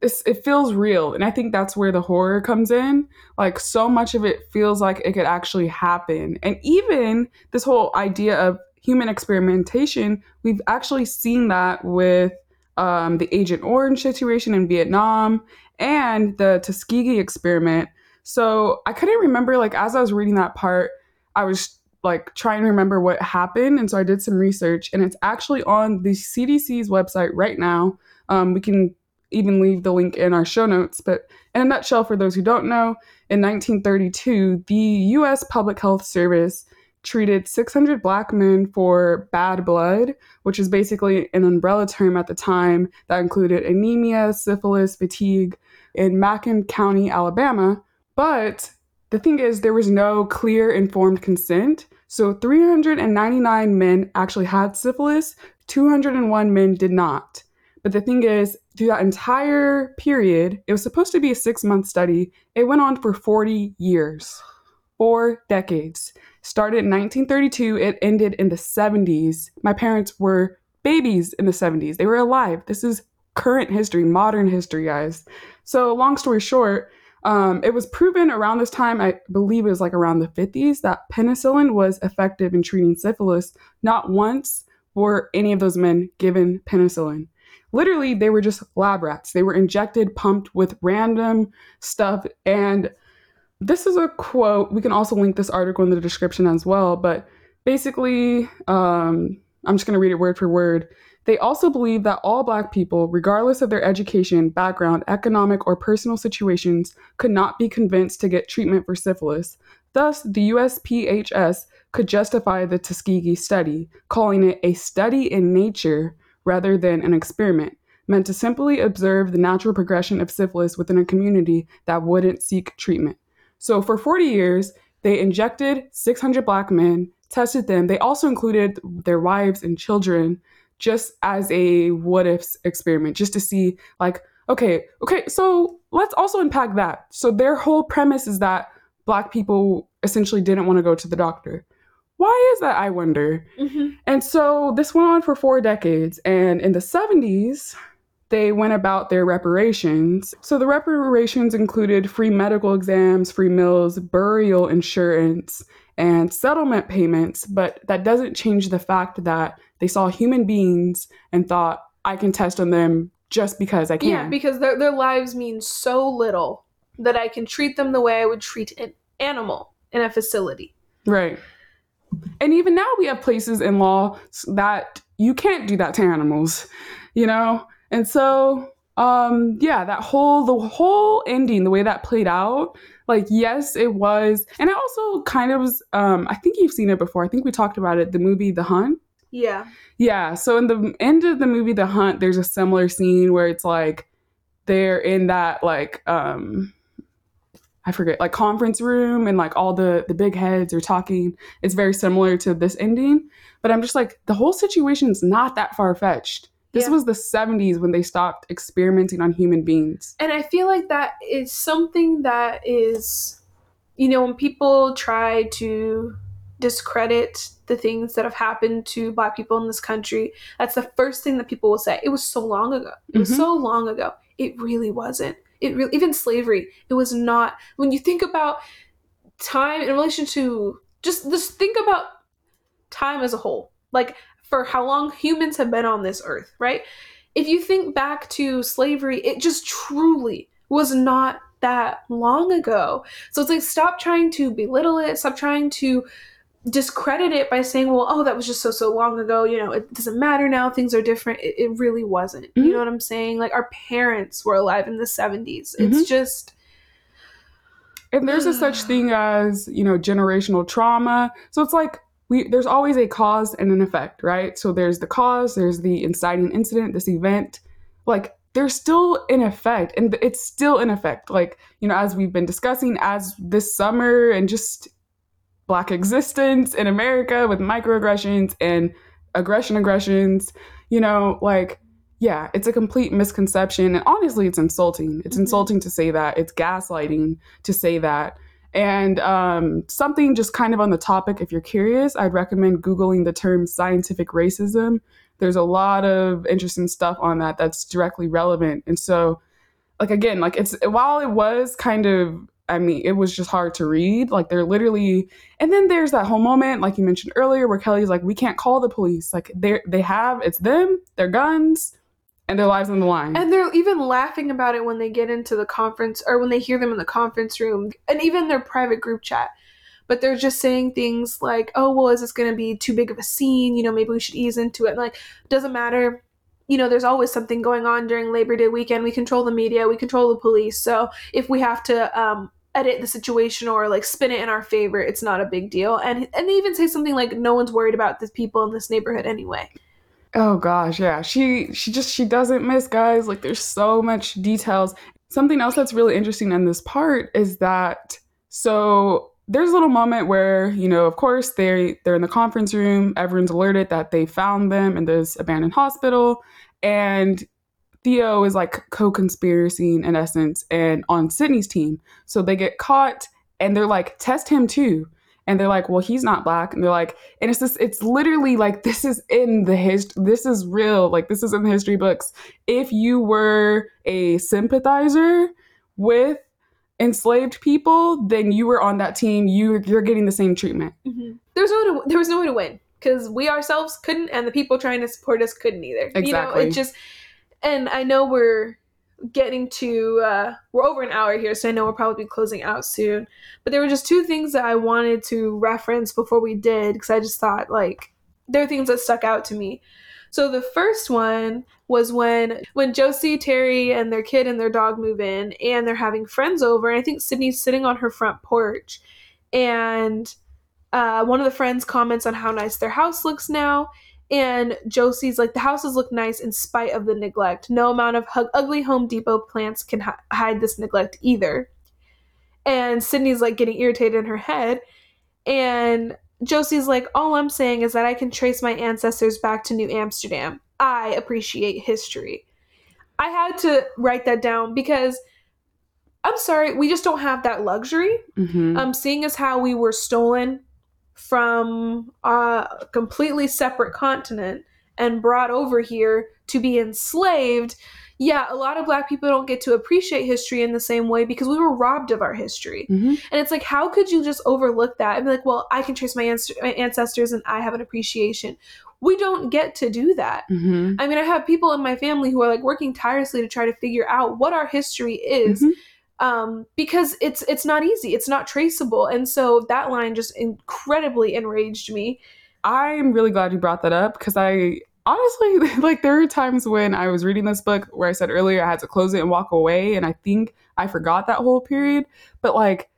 this, it feels real. And I think that's where the horror comes in. Like, so much of it feels like it could actually happen. And even this whole idea of human experimentation, we've actually seen that with um, the Agent Orange situation in Vietnam and the Tuskegee experiment. So I couldn't remember, like, as I was reading that part, I was like trying to remember what happened. And so I did some research, and it's actually on the CDC's website right now. Um, we can even leave the link in our show notes. But in a nutshell, for those who don't know, in 1932, the US Public Health Service treated 600 black men for bad blood, which is basically an umbrella term at the time that included anemia, syphilis, fatigue in Macon County, Alabama. But the thing is, there was no clear informed consent. So 399 men actually had syphilis, 201 men did not. But the thing is, through that entire period, it was supposed to be a six month study. It went on for 40 years, four decades. Started in 1932, it ended in the 70s. My parents were babies in the 70s, they were alive. This is current history, modern history, guys. So, long story short, um, it was proven around this time, I believe it was like around the 50s, that penicillin was effective in treating syphilis. Not once were any of those men given penicillin. Literally, they were just lab rats. They were injected, pumped with random stuff. And this is a quote. We can also link this article in the description as well. But basically, um, I'm just going to read it word for word. They also believe that all Black people, regardless of their education, background, economic, or personal situations, could not be convinced to get treatment for syphilis. Thus, the USPHS could justify the Tuskegee study, calling it a study in nature rather than an experiment, meant to simply observe the natural progression of syphilis within a community that wouldn't seek treatment. So, for 40 years, they injected 600 black men, tested them. They also included their wives and children just as a what ifs experiment, just to see, like, okay, okay, so let's also unpack that. So, their whole premise is that black people essentially didn't want to go to the doctor. Why is that, I wonder? Mm-hmm. And so this went on for four decades. And in the 70s, they went about their reparations. So the reparations included free medical exams, free meals, burial insurance, and settlement payments. But that doesn't change the fact that they saw human beings and thought, I can test on them just because I can. Yeah, because their, their lives mean so little that I can treat them the way I would treat an animal in a facility. Right. And even now we have places in law that you can't do that to animals, you know? And so um yeah, that whole the whole ending, the way that played out, like yes, it was. And it also kind of was um I think you've seen it before. I think we talked about it, the movie The Hunt. Yeah. Yeah, so in the end of the movie The Hunt, there's a similar scene where it's like they're in that like um I forget, like conference room and like all the the big heads are talking. It's very similar to this ending, but I'm just like the whole situation's not that far fetched. This yeah. was the 70s when they stopped experimenting on human beings. And I feel like that is something that is you know, when people try to discredit the things that have happened to black people in this country, that's the first thing that people will say. It was so long ago. It was mm-hmm. so long ago. It really wasn't it really even slavery it was not when you think about time in relation to just just think about time as a whole like for how long humans have been on this earth right if you think back to slavery it just truly was not that long ago so it's like stop trying to belittle it stop trying to discredit it by saying, well, oh, that was just so, so long ago. You know, it doesn't matter now. Things are different. It, it really wasn't. Mm-hmm. You know what I'm saying? Like, our parents were alive in the 70s. Mm-hmm. It's just. And there's a such thing as, you know, generational trauma. So it's like, we, there's always a cause and an effect, right? So there's the cause, there's the inciting incident, this event. Like, there's still in effect, and it's still in effect. Like, you know, as we've been discussing, as this summer and just black existence in America with microaggressions and aggression aggressions, you know, like yeah, it's a complete misconception and honestly it's insulting. It's mm-hmm. insulting to say that. It's gaslighting to say that. And um, something just kind of on the topic, if you're curious, I'd recommend Googling the term scientific racism. There's a lot of interesting stuff on that that's directly relevant. And so, like, again, like, it's while it was kind of I mean, it was just hard to read. Like they're literally, and then there's that whole moment, like you mentioned earlier, where Kelly's like, "We can't call the police. Like they they have it's them, their guns, and their lives on the line." And they're even laughing about it when they get into the conference or when they hear them in the conference room, and even their private group chat. But they're just saying things like, "Oh, well, is this going to be too big of a scene? You know, maybe we should ease into it." And like, doesn't matter you know, there's always something going on during Labor Day weekend. We control the media, we control the police. So if we have to um, edit the situation or like spin it in our favor. It's not a big deal. And and they even say something like no one's worried about the people in this neighborhood anyway. Oh gosh, yeah. She she just she doesn't miss guys. Like there's so much details. Something else that's really interesting in this part is that so there's a little moment where, you know, of course they they're in the conference room, everyone's alerted that they found them in this abandoned hospital and Theo is like co-conspiracy in essence and on Sydney's team. So they get caught and they're like, test him too. And they're like, well, he's not black. And they're like, and it's this, it's literally like this is in the history, this is real, like this is in the history books. If you were a sympathizer with enslaved people, then you were on that team. You you're getting the same treatment. Mm-hmm. There's no to, there was no way to win because we ourselves couldn't, and the people trying to support us couldn't either. Exactly. You know, it just and I know we're getting to uh we're over an hour here so i know we'll probably be closing out soon. But there were just two things that i wanted to reference before we did because i just thought like there are things that stuck out to me. So the first one was when when josie terry and their kid and their dog move in and they're having friends over and i think sydney's sitting on her front porch. And uh, one of the friends comments on how nice their house looks now and Josie's like, the houses look nice in spite of the neglect. No amount of hu- ugly Home Depot plants can hi- hide this neglect either. And Sydney's like getting irritated in her head. And Josie's like, all I'm saying is that I can trace my ancestors back to New Amsterdam. I appreciate history. I had to write that down because I'm sorry, we just don't have that luxury. Mm-hmm. Um, seeing as how we were stolen from a completely separate continent and brought over here to be enslaved, yeah, a lot of black people don't get to appreciate history in the same way because we were robbed of our history. Mm-hmm. And it's like, how could you just overlook that and be like, well, I can trace my, ans- my ancestors and I have an appreciation? We don't get to do that. Mm-hmm. I mean, I have people in my family who are like working tirelessly to try to figure out what our history is. Mhm. Um, because it's it's not easy, it's not traceable, and so that line just incredibly enraged me. I'm really glad you brought that up because I honestly <laughs> like there are times when I was reading this book where I said earlier I had to close it and walk away, and I think I forgot that whole period. But like,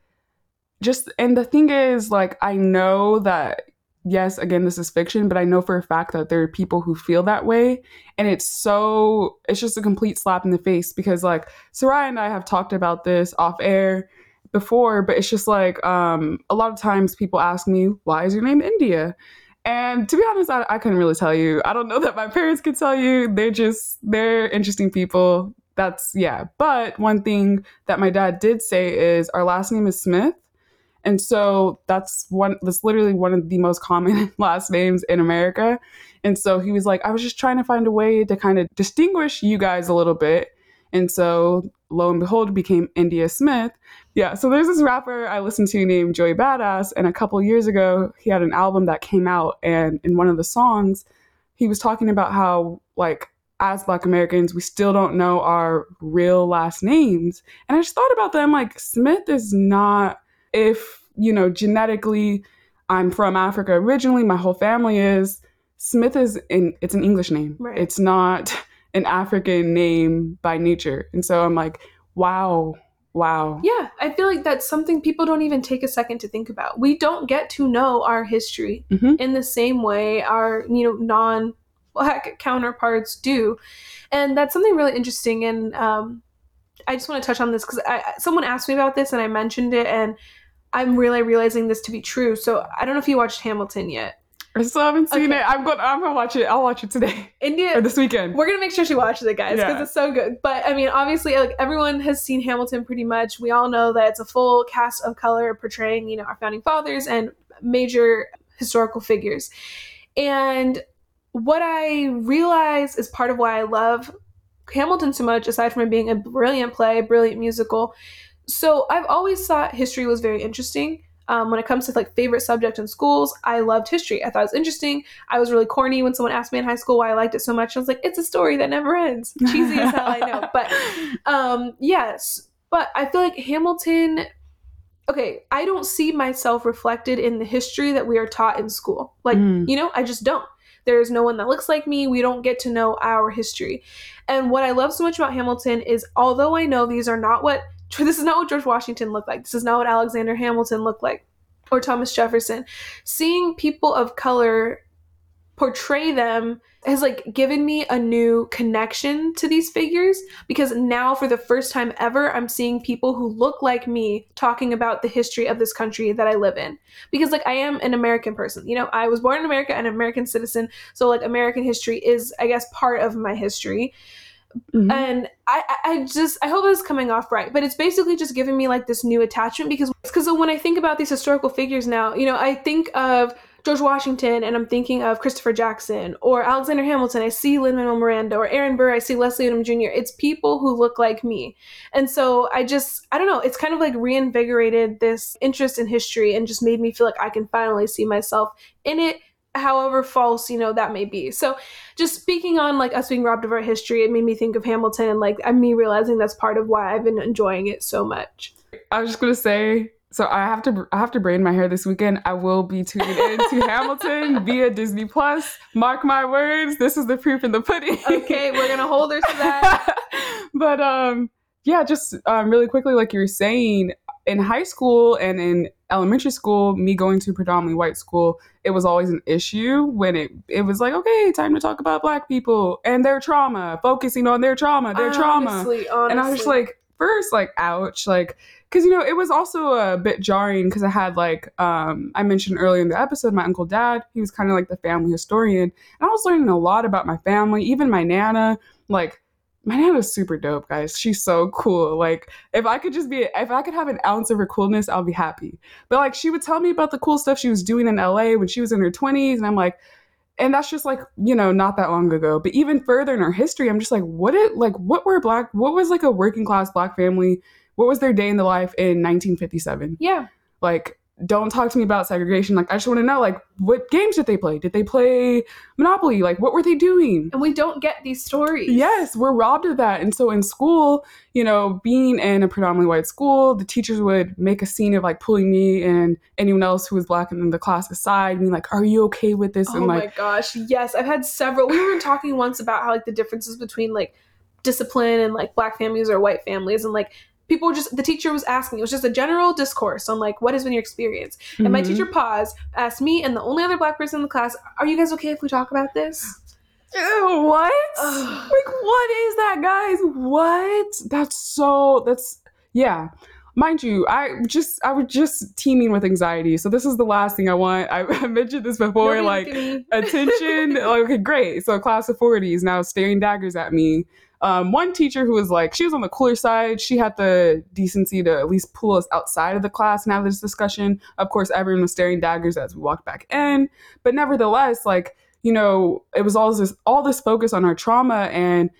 just and the thing is, like, I know that yes, again, this is fiction, but I know for a fact that there are people who feel that way, and it's so it's just a complete slap in the face because like Soraya and I have talked about this off air before, but it's just like um, a lot of times people ask me, "Why is your name India?" And to be honest, I, I couldn't really tell you. I don't know that my <laughs> parents could tell you. They're just they're interesting people. That's yeah. But one thing that my dad did say is our last name is Smith. And so that's one that's literally one of the most common <laughs> last names in America. And so he was like, I was just trying to find a way to kind of distinguish you guys a little bit. And so lo and behold, became India Smith. Yeah, so there's this rapper I listened to named Joey Badass, and a couple years ago, he had an album that came out, and in one of the songs, he was talking about how, like, as Black Americans, we still don't know our real last names. And I just thought about them like, Smith is not, if, you know, genetically I'm from Africa originally, my whole family is, Smith is in, it's an English name. Right. It's not <laughs> an African name by nature. And so I'm like, wow, wow. Yeah, I feel like that's something people don't even take a second to think about. We don't get to know our history Mhm. in the same way our, you know, non black counterparts do. And that's something really interesting. And um, I just want to touch on this because someone asked me about this and I mentioned it, and I'm really realizing this to be true. So I don't know if you watched Hamilton yet. I still haven't seen Okay. it. I'm gonna I'm gonna watch it. I'll watch it today India <laughs> or this weekend. We're gonna make sure she watches it, guys, because Yeah. it's so good. But I mean, obviously, like everyone has seen Hamilton pretty much. We all know that it's a full cast of color portraying, you know, our founding fathers and major historical figures. And what I realize is part of why I love Hamilton so much, aside from it being a brilliant play, brilliant musical. So I've always thought history was very interesting. Um, when it comes to like favorite subject in schools, I loved history. I thought it was interesting. I was really corny when someone asked me in high school why I liked it so much. I was like, it's a story that never ends. Cheesy as hell, I know. <laughs> But um, yes, but I feel like Hamilton. Okay, I don't see myself reflected in the history that we are taught in school. Like, Mm. you know, I just don't. There's no one that looks like me. We don't get to know our history. And what I love so much about Hamilton is although I know these are not what this is not what George Washington looked like. This is not what Alexander Hamilton looked like or Thomas Jefferson. Seeing people of color portray them has like given me a new connection to these figures because now for the first time ever I'm seeing people who look like me talking about the history of this country that I live in because like I am an American person you know I was born in America and an American citizen so like American history is I guess part of my history Mm-hmm. And I, I just I hope is coming off right, but it's basically just giving me like this new attachment because because when I think about these historical figures now, you know, I think of George Washington and I'm thinking of Christopher Jackson or Alexander Hamilton. I see Lin Manuel Miranda or Aaron Burr. I see Leslie Odom Jr. It's people who look like me. And so I just, I don't know, it's kind of like reinvigorated this interest in history and just made me feel like I can finally see myself in it however false you know that may be so just speaking on like us being robbed of our history it made me think of hamilton and like i'm me realizing that's part of why i've been enjoying it so much i was just gonna say so I have to I have to braid my hair this weekend. I will be tuning in to <laughs> Hamilton via Disney Plus. Mark my words, this is the proof in the pudding. okay, we're gonna hold her to that. <laughs> but um, yeah, just um, really quickly, like you were saying, in high school and in elementary school, me going to predominantly white school, it was always an issue when it it was like, okay, time to talk about black people and their trauma, focusing on their trauma, their honestly, trauma. Honestly. And I was just like, first, like, ouch, like because you know it was also a bit jarring because i had like um, i mentioned earlier in the episode my uncle dad he was kind of like the family historian and i was learning a lot about my family even my nana like my nana's super dope guys she's so cool like if i could just be if i could have an ounce of her coolness i'll be happy but like she would tell me about the cool stuff she was doing in la when she was in her 20s and i'm like and that's just like you know not that long ago but even further in our history i'm just like what it like what were black what was like a working class black family what was their day in the life in 1957? Yeah. Like, don't talk to me about segregation. Like, I just want to know, like, what games did they play? Did they play Monopoly? Like, what were they doing? And we don't get these stories. Yes, we're robbed of that. And so in school, you know, being in a predominantly white school, the teachers would make a scene of like pulling me and anyone else who was black in the class aside, being like, "Are you okay with this?" Oh and like, my gosh, yes, I've had several. We were talking once about how like the differences between like discipline and like black families or white families and like people were just the teacher was asking it was just a general discourse on like what has been your experience? Mm-hmm. and my teacher mm-hmm. paused asked me and the only other black person in the class are you guys okay if we talk about this? Ew, <gasps> what like what is that guys? What? That's so that's yeah. Mind you i just i was just teeming with anxiety. So this is the last thing i want. I, <laughs> I mentioned this before Nobody like attention. <laughs> Like, okay great. So a class of 40s now staring daggers at me um, one teacher who was like, she was on the cooler side. She had the decency to at least pull us outside of the class and have this discussion. Of course, everyone was staring daggers as we walked back in. But nevertheless, like, you know, it was all this all this focus on our trauma and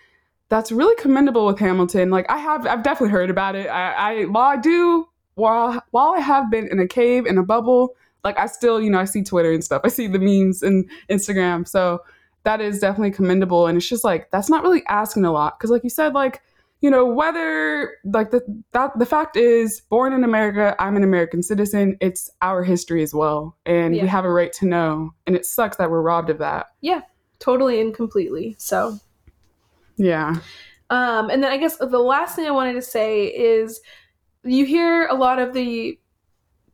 that's really commendable with Hamilton. Like I have I've definitely heard about it. I, I while I do while while I have been in a cave in a bubble, like I still, you know, I see Twitter and stuff. I see the memes and Instagram. So that is definitely commendable. And it's just like that's not really asking a lot because, like you said, like you know whether like the that the fact is born in America, I'm an American citizen. It's our history as well, and yeah. we have a right to know. And it sucks that we're robbed of that. Yeah, totally and completely. So, yeah. Um, and then I guess the last thing I wanted to say is you hear a lot of the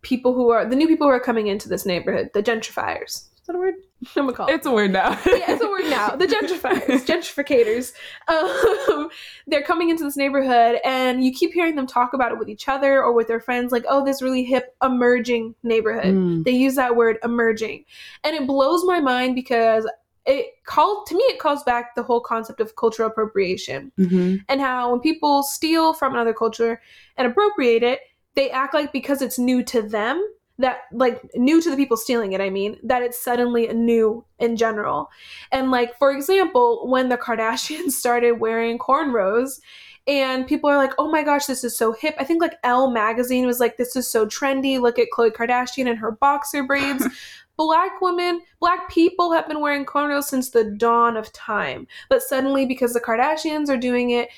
people who are the new people who are coming into this neighborhood, the gentrifiers. That a word? I'm gonna call it. It's a word now. yeah, it's a word now. The <laughs> gentrifiers, gentrificators. Um, <laughs> they're coming into this neighborhood, and you keep hearing them talk about it with each other or with their friends, like, "Oh, this really hip emerging neighborhood." Mm. They use that word "emerging," and it blows my mind because it called to me it calls back the whole concept of cultural appropriation mm-hmm. and how when people steal from another culture and appropriate it they act like because it's new to them that like new to the people stealing it i mean that it's suddenly new in general. And like for example when the kardashians <laughs> started wearing cornrows and people are like oh my gosh this is so hip. I think like elle magazine was like this is so trendy. Look at khloe kardashian and her boxer braids. <laughs> Black women black people have been wearing cornrows since the dawn of time. But suddenly because the kardashians are doing it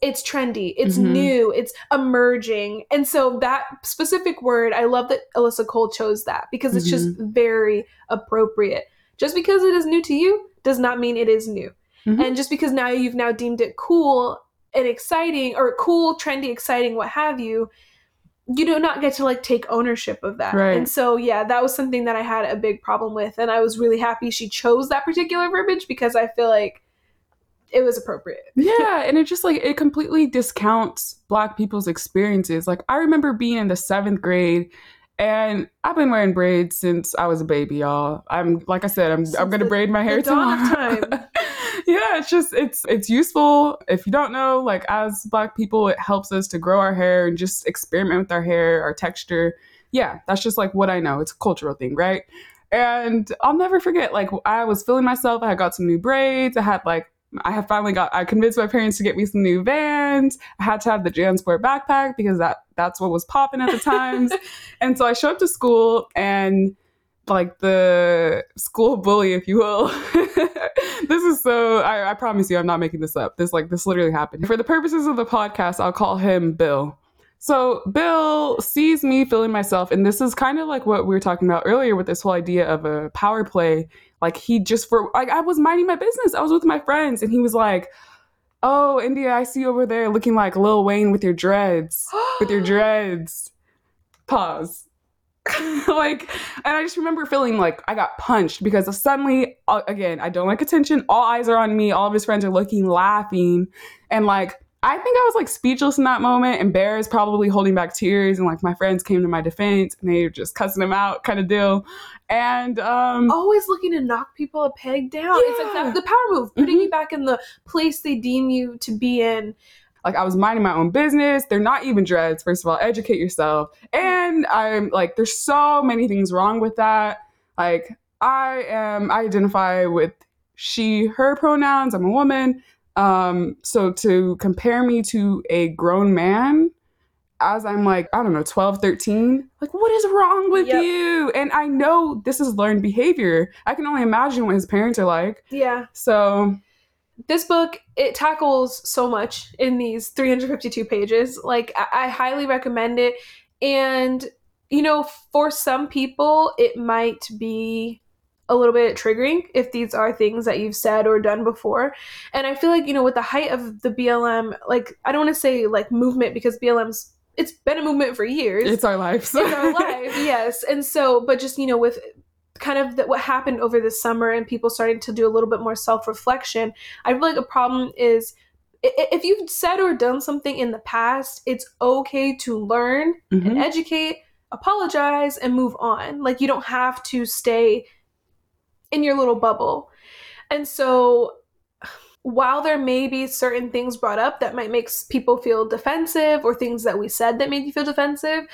it's trendy, it's mm-hmm. new, it's emerging. And so that specific word, I love that Alyssa Cole chose that because it's mm-hmm. just very appropriate. Just because it is new to you does not mean it is new. Mm-hmm. And just because now you've now deemed it cool and exciting or cool, trendy, exciting, what have you, you do not get to like take ownership of that. Right. And so yeah, that was something that I had a big problem with and I was really happy she chose that particular verbiage because I feel like it was appropriate. <laughs> Yeah, and it just like it completely discounts black people's experiences. Like I remember being in the 7th grade and I've been wearing braids since I was a baby, y'all. I'm like I said, I'm Since I'm gonna the- braid my hair the dawn of tomorrow. time. <laughs> yeah, it's just it's it's useful. If you don't know, like as black people, it helps us to grow our hair and just experiment with our hair, our texture. Yeah, that's just like what I know. It's a cultural thing, right? And I'll never forget, like I was feeling myself. I had got some new braids. I had like I have finally got I convinced my parents to get me some new vans. I had to have the JanSport backpack because that that's what was popping at the times. <laughs> and so I showed up to school and like the school bully, if you will. <laughs> this is so I, I promise you I'm not making this up. This like this literally happened. For the purposes of the podcast, I'll call him Bill. So Bill sees me feeling myself, and this is kind of like what we were talking about earlier with this whole idea of a power play. Like he just for like I was minding my business. I was with my friends, and he was like, "Oh, India, I see you over there looking like Lil Wayne with your dreads, with your <gasps> dreads." Pause. <laughs> like, and I just remember feeling like I got punched because suddenly, uh, again, I don't like attention. All eyes are on me. All of his friends are looking, laughing, and like I think I was like speechless in that moment, embarrassed, probably holding back tears, and like my friends came to my defense and they were just cussing him out, kind of deal. And um, Always looking to knock people a peg down. It's like Yeah. that, the power move, putting Mhm. you back in the place they deem you to be in. like I was minding my own business. They're not even dreads. First of all, educate yourself. And I'm like, there's so many things wrong with that. Like I am, I identify with she, her pronouns. I'm a woman. Um, so to compare me to a grown man as I'm like, I don't know, 12, 13, like what is wrong with Yep. you? And I know this is learned behavior. I can only imagine what his parents are like. Yeah. So this book it tackles so much in these 352 pages like I, I highly recommend it and you know for some people it might be a little bit triggering if these are things that you've said or done before and i feel like you know with the height of the blm like i don't want to say like movement because blm's it's been a movement for years it's our life. in our <laughs> life yes and so but just you know with kind of the, what happened over the summer and people starting to do a little bit more self-reflection i feel like a problem is if you've said or done something in the past it's okay to learn Mhm. and educate apologize and move on like you don't have to stay in your little bubble. And so while there may be certain things brought up that might make people feel defensive or things that we said that made you feel defensive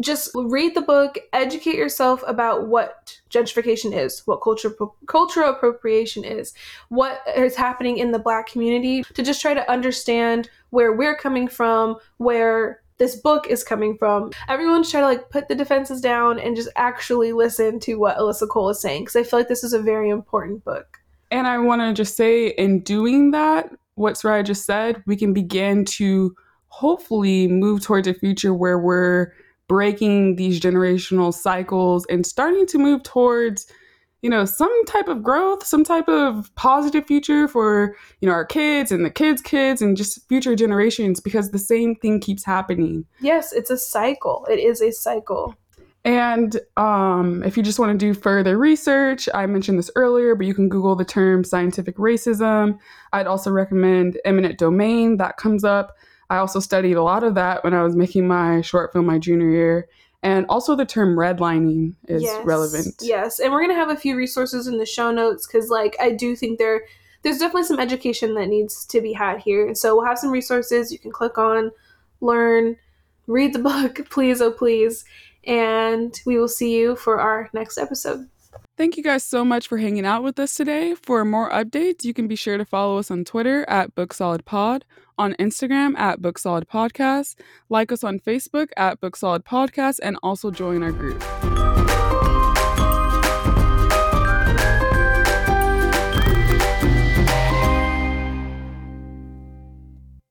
just read the book educate yourself about what gentrification is what culture cultural appropriation is what is happening in the black community to just try to understand where we're coming from where this book is coming from everyone's trying to like put the defenses down and just actually listen to what alyssa cole is saying because i feel like this is a very important book. And I want to just say, in doing that, what Soraya just said, we can begin to hopefully move towards a future where we're breaking these generational cycles and starting to move towards, you know, some type of growth, some type of positive future for, you know, our kids and the kids' kids and just future generations because the same thing keeps happening. yes it's a cycle it is a cycle And um, if you just want to do further research, I mentioned this earlier, but you can Google the term scientific racism. I'd also recommend eminent domain, that comes up. I also studied a lot of that when I was making my short film my junior year. And also the term redlining is Yes. relevant. Yes, and we're gonna have a few resources in the show notes because, like, I do think there there's definitely some education that needs to be had here, and so we'll have some resources you can click on, learn, read the <laughs> book, please, oh please, and we will see you for our next episode. Thank you guys so much for hanging out with us today. For more updates, you can be sure to follow us on Twitter at BookedSolidPod, on Instagram at BookedSolidPodcast, like us on Facebook at BookedSolidPodcast, and also join our group.